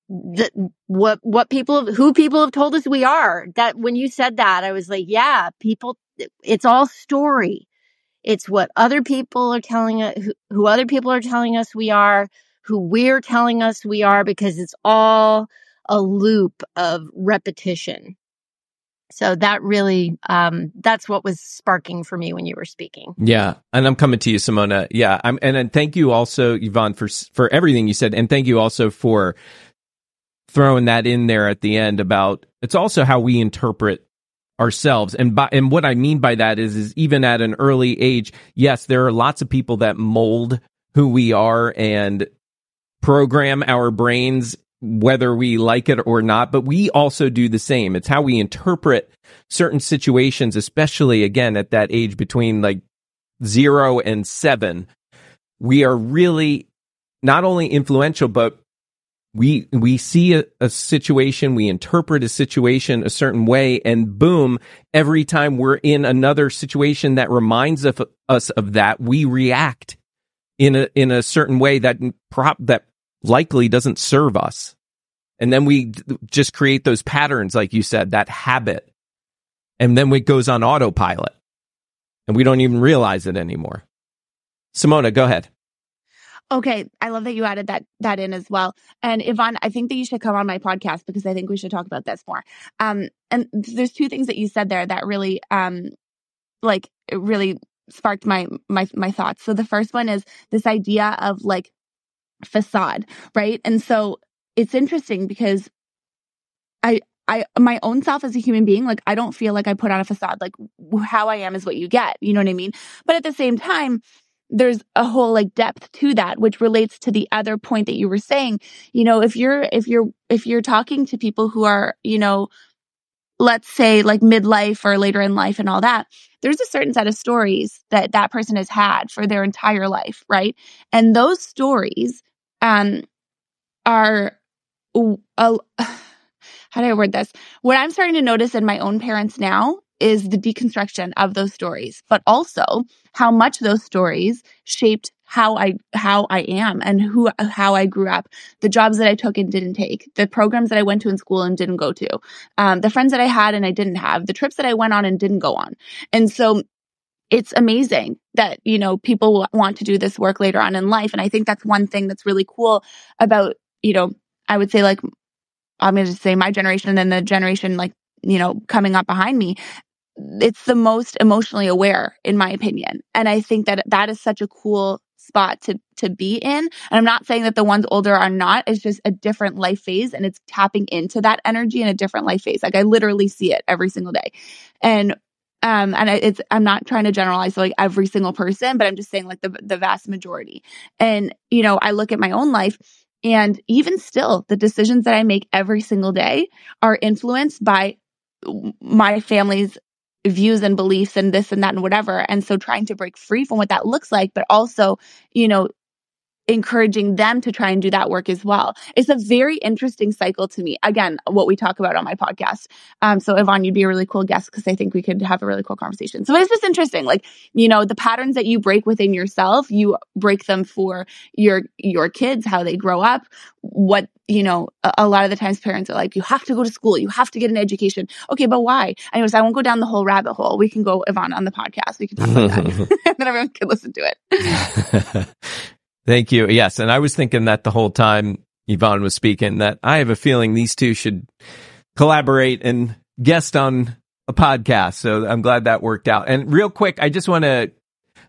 the, what, what people, who people have told us we are. That when you said that, I was like, yeah, people, it's all story. It's what other people are telling us, who, who other people are telling us we are, who we're telling us we are, because it's all a loop of repetition. So that really, um, that's what was sparking for me when you were speaking. Yeah. And I'm coming to you, Simona. Yeah. I'm, and then thank you also, Yvonne, for, for everything you said. And thank you also for throwing that in there at the end about it's also how we interpret ourselves. And by, and what I mean by that is, is even at an early age, yes, there are lots of people that mold who we are and program our brains whether we like it or not, but we also do the same. It's how we interpret certain situations, especially again at that age between like zero and seven. We are really not only influential, but we we see a, a, situation we interpret a situation a certain way and boom every time we're in another situation that reminds of, us of that we react in a in a certain way that prop that likely doesn't serve us and then we just create those patterns like you said that habit and then it goes on autopilot and we don't even realize it anymore. Simona, go ahead. Okay, I love that you added that that in as well. And Yvonne, I think that you should come on my podcast because I think we should talk about this more. Um, and there's two things that you said there that really, um, like, really sparked my my my thoughts. So the first one is this idea of like facade, right? And so it's interesting because I I my own self as a human being, like I don't feel like I put on a facade. Like how I am is what you get. You know what I mean? But at the same time, there's a whole like depth to that which relates to the other point that you were saying. You know if you're if you're if you're talking to people who are you know let's say like midlife or later in life and all that there's a certain set of stories that that person has had for their entire life right? And those stories um are how do i word this? What i'm starting to notice in my own parents now is the deconstruction of those stories, but also how much those stories shaped how I how I am and who how I grew up, the jobs that I took and didn't take, the programs that I went to in school and didn't go to, um, the friends that I had and I didn't have, the trips that I went on and didn't go on, and so it's amazing that you know people want to do this work later on in life, and I think that's one thing that's really cool about you know I would say like I'm going to say my generation and the generation like you know coming up behind me it's the most emotionally aware in my opinion. And i think that that is such a cool spot to to be in. And i'm not saying that the ones older are not. It's just a different life phase and it's tapping into that energy in a different life phase. Like i literally see it every single day. And um and it's i'm not trying to generalize like every single person but i'm just saying like the the vast majority. And you know i look at my own life and even still the decisions that i make every single day are influenced by my family's views and beliefs and this and that and whatever. And so trying to break free from what that looks like, but also, you know, encouraging them to try and do that work as well. It's a very interesting cycle to me. Again, what we talk about on my podcast. Um, so Yvonne, you'd be a really cool guest because I think we could have a really cool conversation. So it's just interesting. Like, you know, the patterns that you break within yourself, you break them for your, your kids, how they grow up, what, you know, a, a lot of the times parents are like, you have to go to school, you have to get an education. Okay, but why? Anyways, I won't go down the whole rabbit hole. We can go, Yvonne, on the podcast. We can talk about that. and then everyone can listen to it. Thank you. Yes. And I was thinking that the whole time Yvonne was speaking that I have a feeling these two should collaborate and guest on a podcast. So I'm glad that worked out. And real quick, I just want to,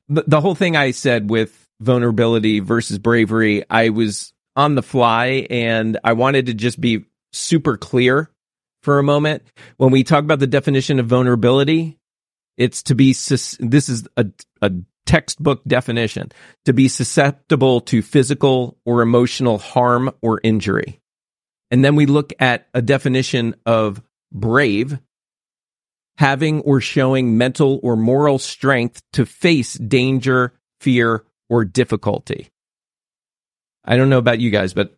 the, whole thing I said with vulnerability versus bravery, I was on the fly and I wanted to just be super clear for a moment. When we talk about the definition of vulnerability, it's to be, this is a, a textbook definition to be susceptible to physical or emotional harm or injury. And then we look at a definition of brave, having or showing mental or moral strength to face danger, fear, or difficulty. I don't know about you guys, but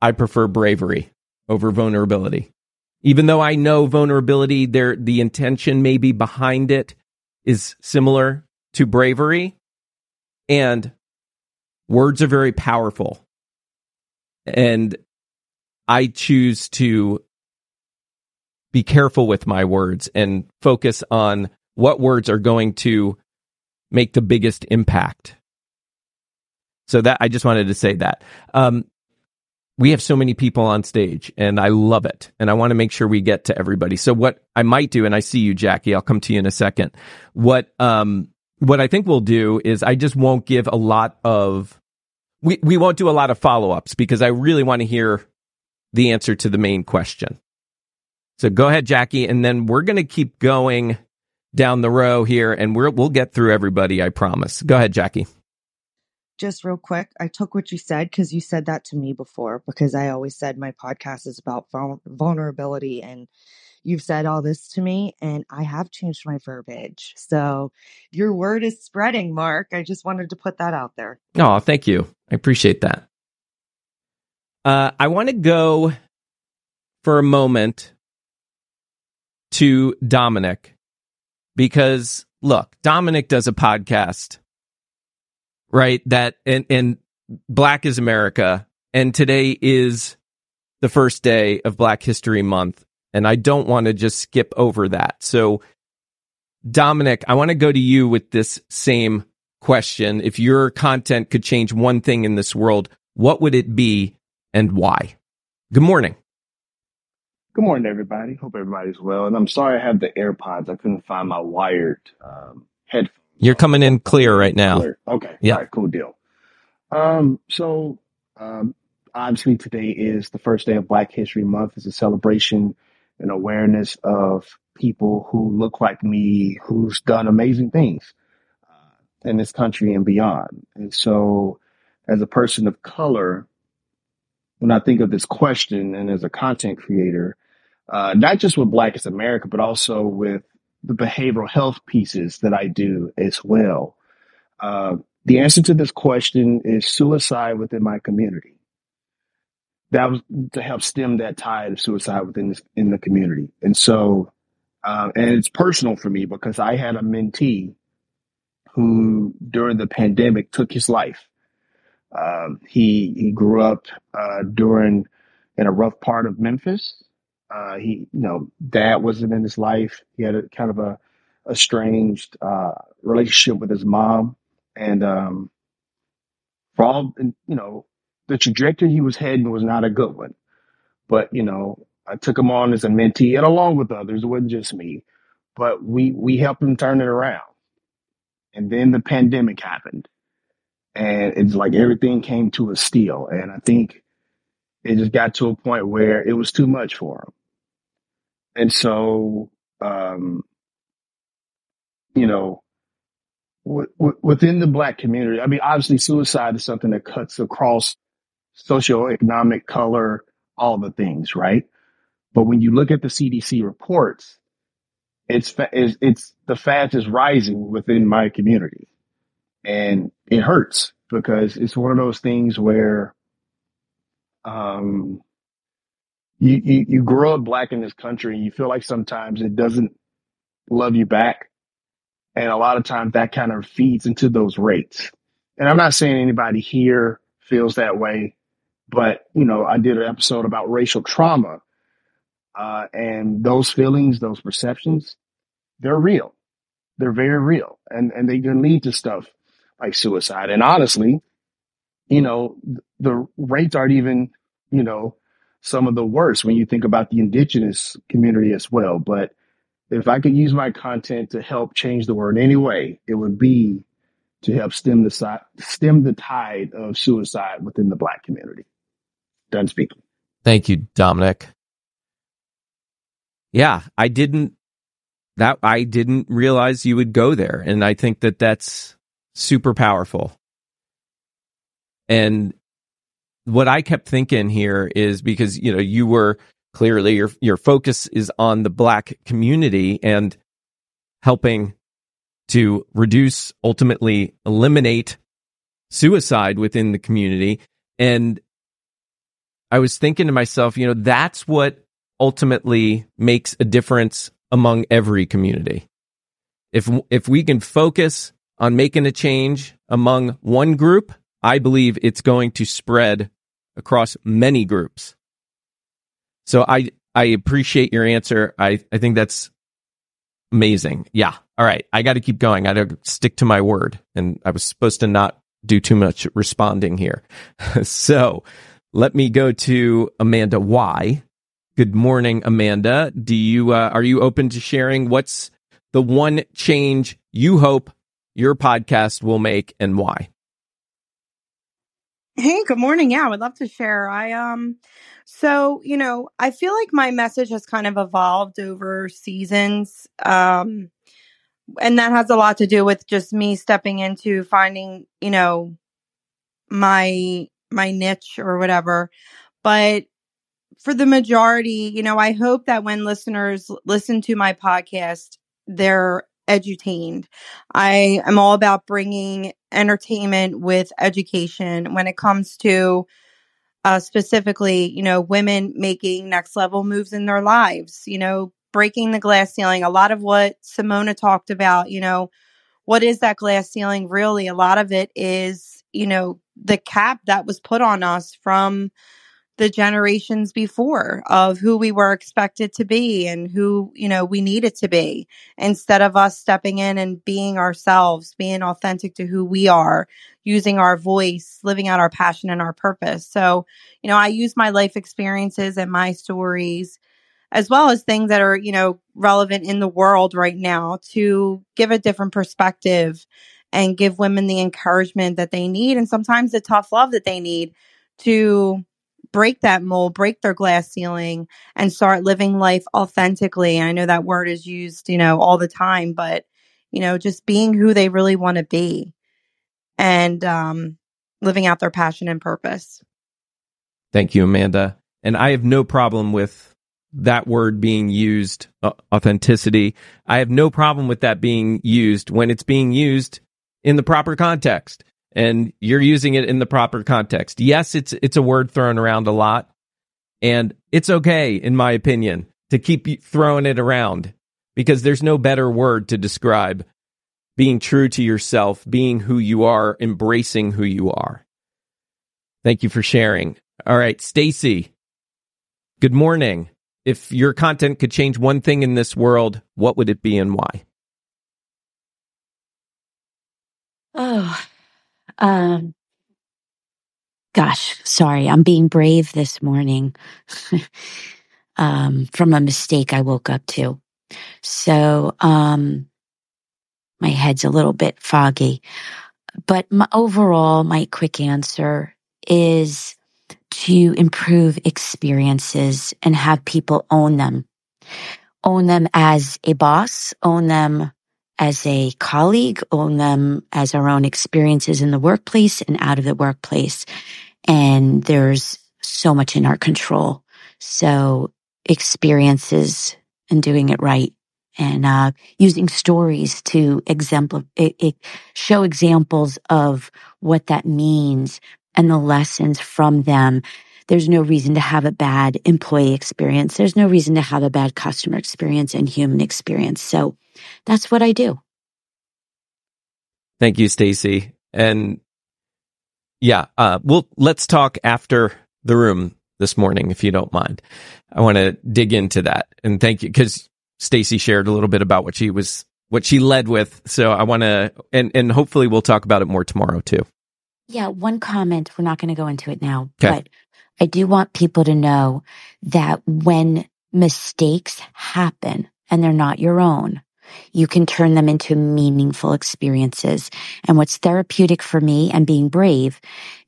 I prefer bravery over vulnerability. Even though I know vulnerability, there, the intention maybe behind it is similar to bravery. And words are very powerful. And I choose to be careful with my words and focus on what words are going to make the biggest impact. So that I just wanted to say that. Um, we have so many people on stage and I love it. And I want to make sure we get to everybody. So what I might do, and I see you, Jackie, I'll come to you in a second. What, um, what I think we'll do is I just won't give a lot of we we won't do a lot of follow-ups because I really want to hear the answer to the main question. So go ahead, Jackie, and then we're going to keep going down the row here, and we're, we'll get through everybody. I promise. Go ahead, Jackie. Just real quick, I took what you said because you said that to me before. Because I always said my podcast is about vulnerability and you've said all this to me and I have changed my verbiage. So your word is spreading, Mark. I just wanted to put that out there. Oh, thank you. I appreciate that. Uh, I want to go for a moment to Dominic because look, Dominic does a podcast, right? That and, and Black is America. And today is the first day of Black History Month. And I don't want to just skip over that. So Dominic, I want to go to you with this same question. If your content could change one thing in this world, what would it be and why? Good morning. Good morning, everybody. Hope everybody's well. And I'm sorry I have the AirPods. I couldn't find my wired um, headphones. You're coming in clear right now. Clear. Okay. Yeah. Right. Cool deal. Um, so um, obviously today is the first day of Black History Month. It's a celebration and awareness of people who look like me, who's done amazing things uh, in this country and beyond. And so, as a person of color, when I think of this question and as a content creator, uh, not just with Blackest America, but also with the behavioral health pieces that I do as well. Uh, the answer to this question is suicide within my community. That was to help stem that tide of suicide within this, in the community, and so, uh, and it's personal for me because I had a mentee who, during the pandemic, took his life. Um, he he grew up uh, during in a rough part of Memphis. Uh, he, you know, dad wasn't in his life. He had a kind of a estranged uh, relationship with his mom, and um, for all you know, the trajectory he was heading was not a good one. But you know, I took him on as a mentee, and along with others, it wasn't just me. But we we helped him turn it around, and then the pandemic happened, and it's like everything came to a steal. And I think it just got to a point where it was too much for him. And so, um, you know, within the black community, I mean, obviously suicide is something that cuts across socioeconomic color, all the things, right? But when you look at the CDC reports, it's, it's, it's the fast is rising within my community and it hurts because it's one of those things where, um, you, you, you grow up black in this country and you feel like sometimes it doesn't love you back. And a lot of times that kind of feeds into those rates. And I'm not saying anybody here feels that way, but you know, I did an episode about racial trauma, uh, and those feelings, those perceptions, they're real. They're very real, and and they can lead to stuff like suicide. And honestly, you know, the rates aren't even, you know, some of the worst when you think about the indigenous community as well. But if I could use my content to help change the world anyway, it would be to help stem the stem the tide of suicide within the black community. Done speaking. Thank you, Dominic. Yeah, I didn't that I didn't realize you would go there and I think that that's super powerful. And what I kept thinking here is because you know you were clearly your your focus is on the black community and helping to reduce ultimately eliminate suicide within the community and I was thinking to myself, you know, that's what ultimately makes a difference among every community. If if we can focus on making a change among one group, I believe it's going to spread across many groups. So I I appreciate your answer. I I think that's amazing. Yeah. All right. I got to keep going. I got to stick to my word. And I was supposed to not do too much responding here. so let me go to Amanda Y. Good morning, Amanda. Do you uh, are you open to sharing what's the one change you hope your podcast will make and why? Hey, good morning. Yeah, I would love to share. I um so, you know, I feel like my message has kind of evolved over seasons. Um and that has a lot to do with just me stepping into finding, you know, my my niche or whatever. But for the majority, you know, I hope that when listeners listen to my podcast, they're edutained. I am all about bringing entertainment with education when it comes to uh, specifically, you know, women making next level moves in their lives, you know, breaking the glass ceiling. A lot of what Simona talked about, you know, what is that glass ceiling really? A lot of it is, you know, the cap that was put on us from the generations before of who we were expected to be and who, you know, we needed to be instead of us stepping in and being ourselves, being authentic to who we are, using our voice, living out our passion and our purpose. So, you know, I use my life experiences and my stories as well as things that are, you know, relevant in the world right now to give a different perspective and give women the encouragement that they need and sometimes the tough love that they need to break that mold, break their glass ceiling and start living life authentically. I know that word is used, you know, all the time, but you know, just being who they really want to be and um living out their passion and purpose. Thank you, Amanda. And I have no problem with that word being used, uh, authenticity. I have no problem with that being used when it's being used in the proper context and you're using it in the proper context. Yes, it's it's a word thrown around a lot and it's okay in my opinion to keep throwing it around because there's no better word to describe being true to yourself, being who you are, embracing who you are. Thank you for sharing. All right, Stacy. Good morning. If your content could change one thing in this world, what would it be and why? Oh, um, gosh, sorry. I'm being brave this morning um, from a mistake I woke up to. So, um, my head's a little bit foggy, but my, overall, my quick answer is to improve experiences and have people own them. Own them as a boss, own them as a colleague, own them as our own experiences in the workplace and out of the workplace. And there's so much in our control. So experiences and doing it right and uh, using stories to exemplify, it, it show examples of what that means and the lessons from them. There's no reason to have a bad employee experience. There's no reason to have a bad customer experience and human experience. So that's what I do. Thank you, Stacy. And yeah, uh, we'll let's talk after the room this morning, if you don't mind. I want to dig into that and thank you because Stacy shared a little bit about what she was, what she led with. So I want to, and and hopefully we'll talk about it more tomorrow too. Yeah, one comment. We're not going to go into it now, Okay. but I do want people to know that when mistakes happen and they're not your own, you can turn them into meaningful experiences. And what's therapeutic for me and being brave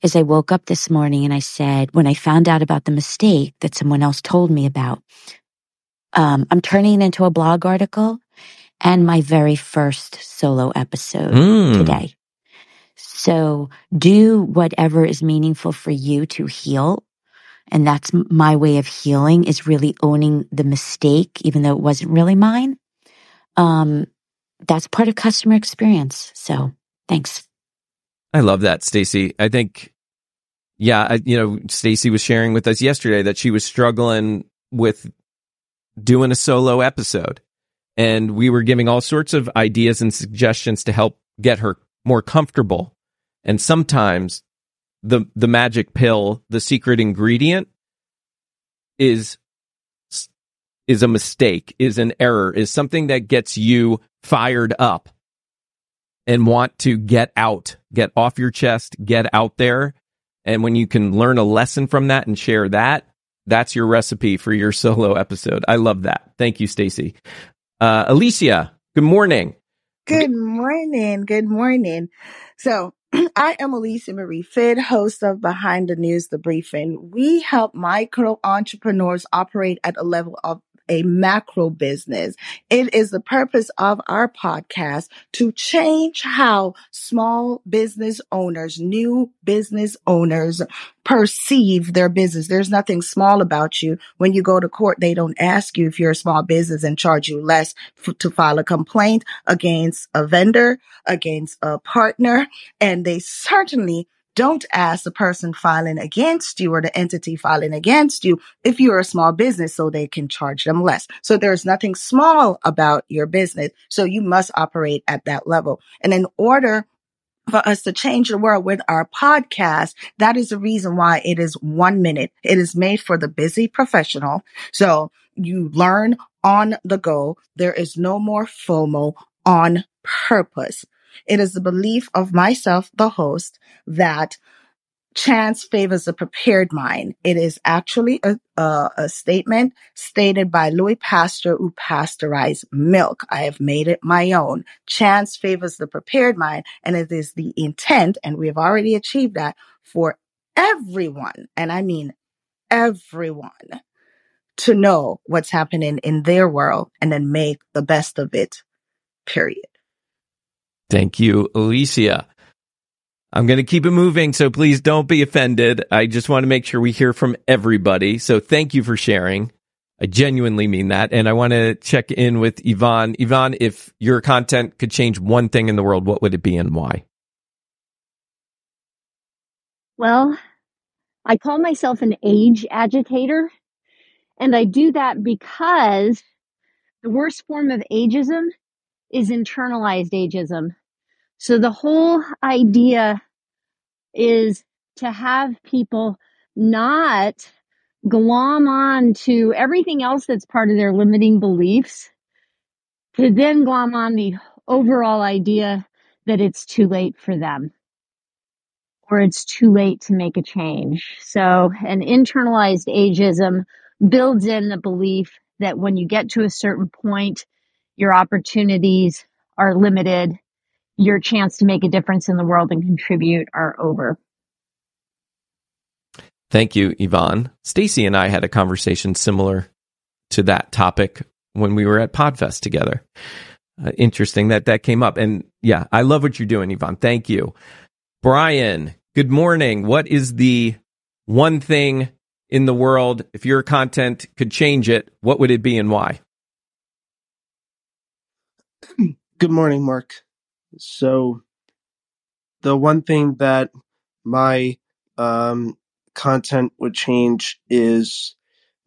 is I woke up this morning and I said, when I found out about the mistake that someone else told me about, um, I'm turning it into a blog article and my very first solo episode Mm. today. So do whatever is meaningful for you to heal. And that's my way of healing is really owning the mistake, even though it wasn't really mine. Um, that's part of customer experience. So thanks. I love that, Stacy. I think, yeah, I, you know, Stacy was sharing with us yesterday that she was struggling with doing a solo episode, and we were giving all sorts of ideas and suggestions to help get her more comfortable. And sometimes the the magic pill, the secret ingredient, is is a mistake, is an error, is something that gets you fired up and want to get out, get off your chest, get out there. And when you can learn a lesson from that and share that, that's your recipe for your solo episode. I love that. Thank you, Stacy. Uh, Alicia, good morning. Good morning. Good morning. So, I am Alicia Marie Fidd, host of Behind the News, The Briefing. We help micro entrepreneurs operate at a level of a macro business. It is the purpose of our podcast to change how small business owners, new business owners perceive their business. There's nothing small about you. When you go to court, they don't ask you if you're a small business and charge you less f- to file a complaint against a vendor, against a partner, and they certainly don't ask the person filing against you or the entity filing against you if you're a small business so they can charge them less. So there's nothing small about your business. So you must operate at that level. And in order for us to change the world with our podcast, that is the reason why it is one minute. It is made for the busy professional. So you learn on the go. There is no more FOMO on purpose. It is the belief of myself, the host, that chance favors the prepared mind. It is actually a, a, a, statement stated by Louis Pasteur who pasteurized milk. I have made it my own. Chance favors the prepared mind and it is the intent, and we have already achieved that for everyone, and I mean everyone, to know what's happening in their world and then make the best of it, period. Thank you, Alicia. I'm going to keep it moving, so please don't be offended. I just want to make sure we hear from everybody. So thank you for sharing. I genuinely mean that. And I want to check in with Yvonne. Yvonne, if your content could change one thing in the world, what would it be and why? Well, I call myself an age agitator. And I do that because the worst form of ageism is internalized ageism. So the whole idea is to have people not glom on to everything else that's part of their limiting beliefs, to then glom on the overall idea that it's too late for them or it's too late to make a change. So an internalized ageism builds in the belief that when you get to a certain point, your opportunities are limited your chance to make a difference in the world and contribute are over. Thank you, Yvonne. Stacy and I had a conversation similar to that topic when we were at Podfest together. Uh, interesting that that came up. And yeah, I love what you're doing, Yvonne. Thank you. Brian, good morning. What is the one thing in the world, if your content could change it, what would it be and why? Good morning, Mark. So the one thing that my um, content would change is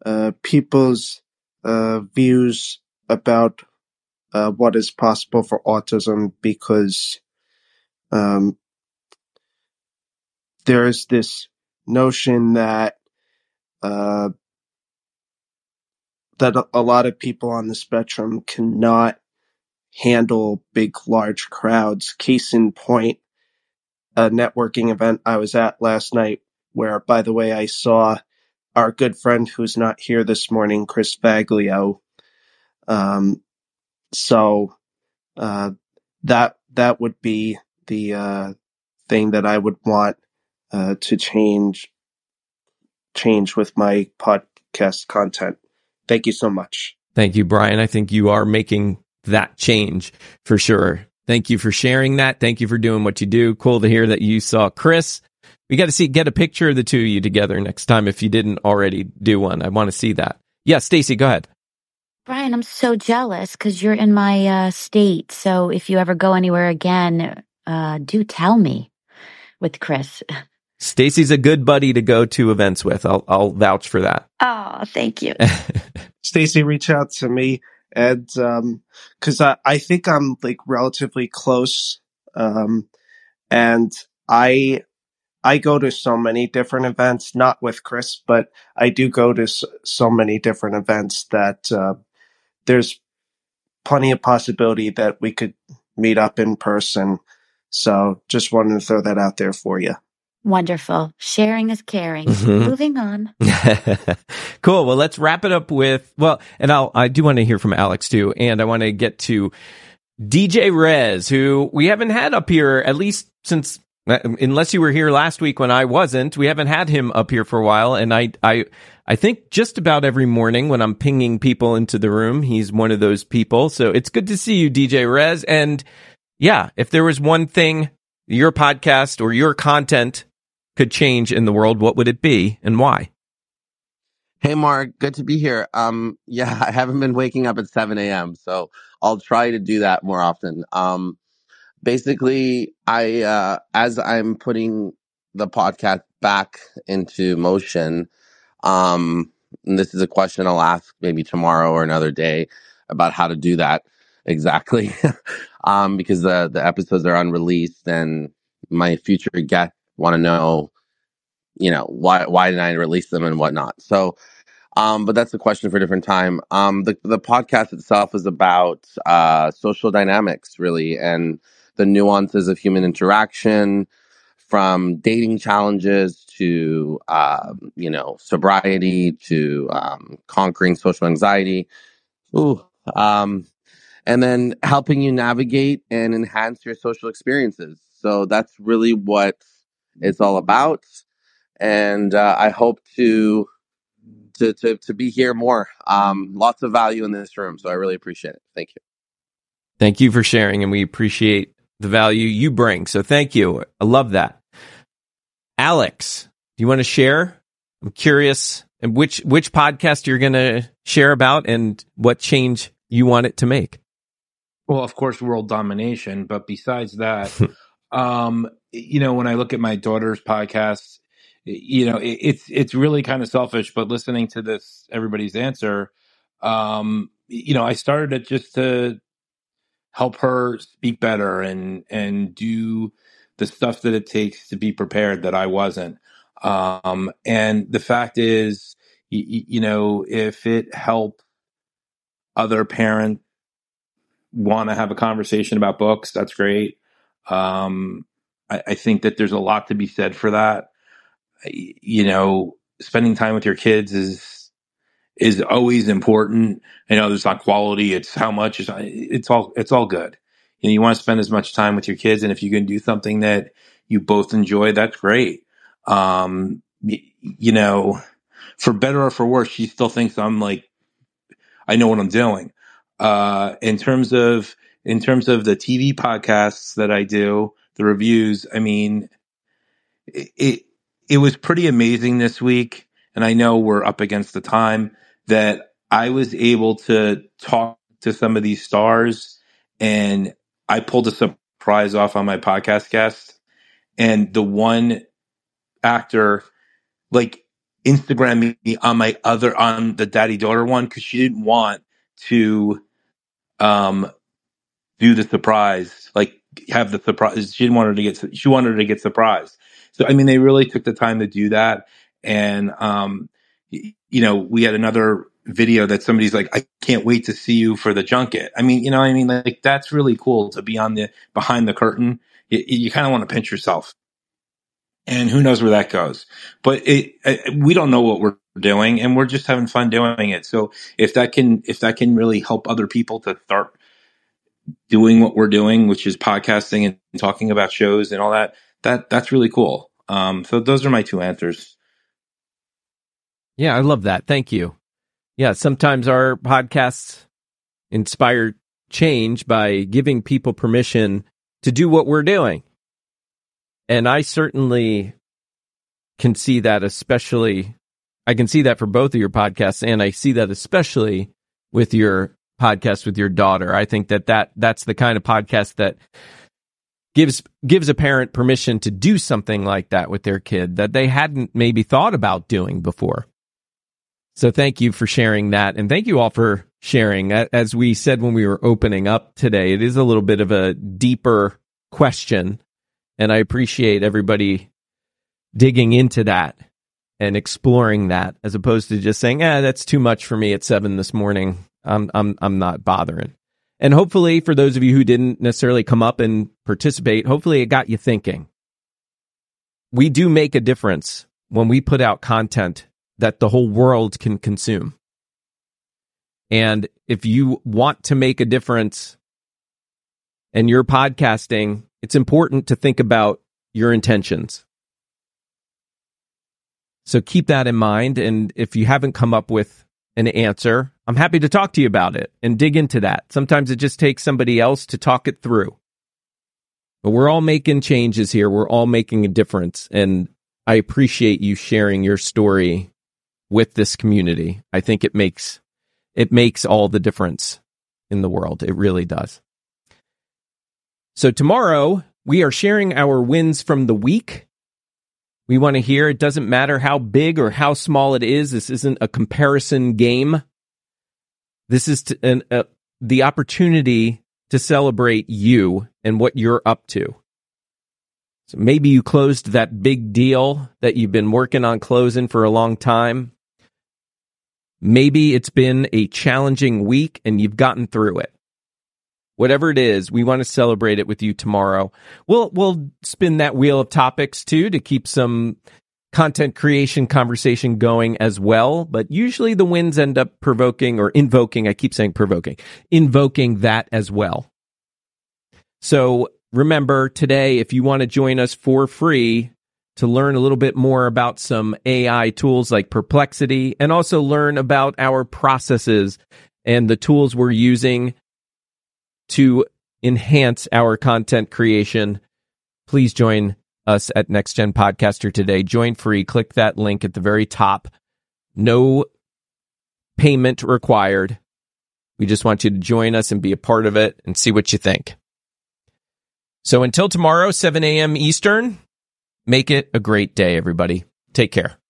uh, people's uh, views about uh, what is possible for autism because um, there's this notion that uh, that a lot of people on the spectrum cannot handle big, large crowds. Case in point, a networking event I was at last night, where, by the way, I saw our good friend who's not here this morning, Chris Baglio. Um, so uh, that that would be the uh, thing that I would want uh, to change change with my podcast content. Thank you so much. Thank you, Brian. I think you are making that change for sure. Thank you for sharing that. Thank you for doing what you do. Cool to hear that you saw Chris. We got to see get a picture of the two of you together next time if you didn't already do one. I want to see that. Yeah, Stacy, go ahead. Brian, I'm so jealous because you're in my uh, state. So if you ever go anywhere again, uh, do tell me with Chris. Stacy's a good buddy to go to events with. I'll I'll vouch for that. Oh, thank you. Stacy, reach out to me and um because I, I think i'm like relatively close um and i i go to so many different events not with chris but i do go to so, so many different events that uh, there's plenty of possibility that we could meet up in person. So just wanted to throw that out there for you Wonderful. Sharing is caring. Mm-hmm. Moving on. cool. Well, let's wrap it up with, well, and I'll, I do want to hear from Alex too. And I want to get to DJ Rez, who we haven't had up here at least since, uh, unless you were here last week when I wasn't, we haven't had him up here for a while. And I, I, I think just about every morning when I'm pinging people into the room, he's one of those people. So it's good to see you, DJ Rez. And yeah, if there was one thing your podcast or your content could change in the world, what would it be and why? Hey, Mark, good to be here. Um, yeah, I haven't been waking up at 7 a.m., so I'll try to do that more often. Um, basically, I, uh, as I'm putting the podcast back into motion, um, and this is a question I'll ask maybe tomorrow or another day about how to do that exactly. um, because the, the episodes are unreleased and my future guests want to know, you know, why why did I release them and whatnot. So, um, but that's a question for a different time. Um, the the podcast itself is about uh, social dynamics, really, and the nuances of human interaction, from dating challenges to um, you know sobriety to um, conquering social anxiety. Ooh, um, and then helping you navigate and enhance your social experiences. So that's really what it's all about. And uh, I hope to, to to to be here more. Um, lots of value in this room, so I really appreciate it. Thank you. Thank you for sharing, and we appreciate the value you bring. So thank you. I love that. Alex, do you want to share? I'm curious and which which podcast you're going to share about and what change you want it to make. Well, of course, world domination. But besides that, um, you know, when I look at my daughter's podcast, you know, it, it's it's really kind of selfish. But listening to this, everybody's answer, um, you know, I started it just to help her speak better and and do the stuff that it takes to be prepared that I wasn't. Um, and the fact is, you, you know, if it helped other parents want to have a conversation about books, that's great. Um, I, I think that there's a lot to be said for that. You know, spending time with your kids is is always important. I know there's not quality; it's how much. It's, it's all it's all good. You know, you want to spend as much time with your kids, and if you can do something that you both enjoy, that's great. Um, you, you know, for better or for worse, she still thinks I'm like I know what I'm doing. Uh, in terms of in terms of the TV podcasts that I do, the reviews. I mean, it, it it was pretty amazing this week, and I know we're up against the time that I was able to talk to some of these stars, and I pulled a surprise off on my podcast guest, and the one actor like Instagram me on my other on the daddy daughter one because she didn't want to um do the surprise like have the surprise she didn't want her to get she wanted her to get surprised. So i mean they really took the time to do that. And um you know we had another video that somebody's like i can't wait to see you for the junket. I mean you know i mean? Like that's really cool to be on the behind the curtain. You, you kind of want to pinch yourself. And who knows where that goes. But it, it, we don't know what we're doing and we're just having fun doing it. So if that can if that can really help other people to start doing what we're doing which is podcasting and talking about shows and all that that that's really cool um so those are my two answers Yeah, I love that. Thank you. Yeah, sometimes our podcasts inspire change by giving people permission to do what we're doing. And I certainly can see that, especially, I can see that for both of your podcasts, and I see that especially with your podcast with your daughter. I think that, that that's the kind of podcast that gives gives a parent permission to do something like that with their kid that they hadn't maybe thought about doing before. So thank you for sharing that. And thank you all for sharing. As we said when we were opening up today, it is a little bit of a deeper question. And I appreciate everybody digging into that and exploring that as opposed to just saying, ah, that's too much for me at seven this morning. I'm, I'm, I'm not bothering. And hopefully for those of you who didn't necessarily come up and participate, hopefully it got you thinking. We do make a difference when we put out content that the whole world can consume. And if you want to make a difference and you're podcasting, it's important to think about your intentions. So keep that in mind. And if you haven't come up with an answer, I'm happy to talk to you about it and dig into that. Sometimes it just takes somebody else to talk it through. But we're all making changes here. We're all making a difference. And I appreciate you sharing your story with this community. I think it makes it makes all the difference in the world. It really does. So tomorrow we are sharing our wins from the week. We want to hear it doesn't matter how big or how small it is. This isn't a comparison game. This is to, an, uh, the opportunity to celebrate you and what you're up to. So maybe you closed that big deal that you've been working on closing for a long time. Maybe it's been a challenging week and you've gotten through it. Whatever it is, we want to celebrate it with you tomorrow. We'll we'll spin that wheel of topics too to keep some content creation conversation going as well. But usually the wins end up provoking or invoking, I keep saying provoking, invoking that as well. So remember today, if you want to join us for free to learn a little bit more about some AI tools like Perplexity and also learn about our processes and the tools we're using to enhance our content creation, please join us at Next Gen Podcaster today. Join free. Click that link at the very top. No payment required. We just want you to join us and be a part of it and see what you think. So until tomorrow, 7 a.m. Eastern, make it a great day, everybody. Take care.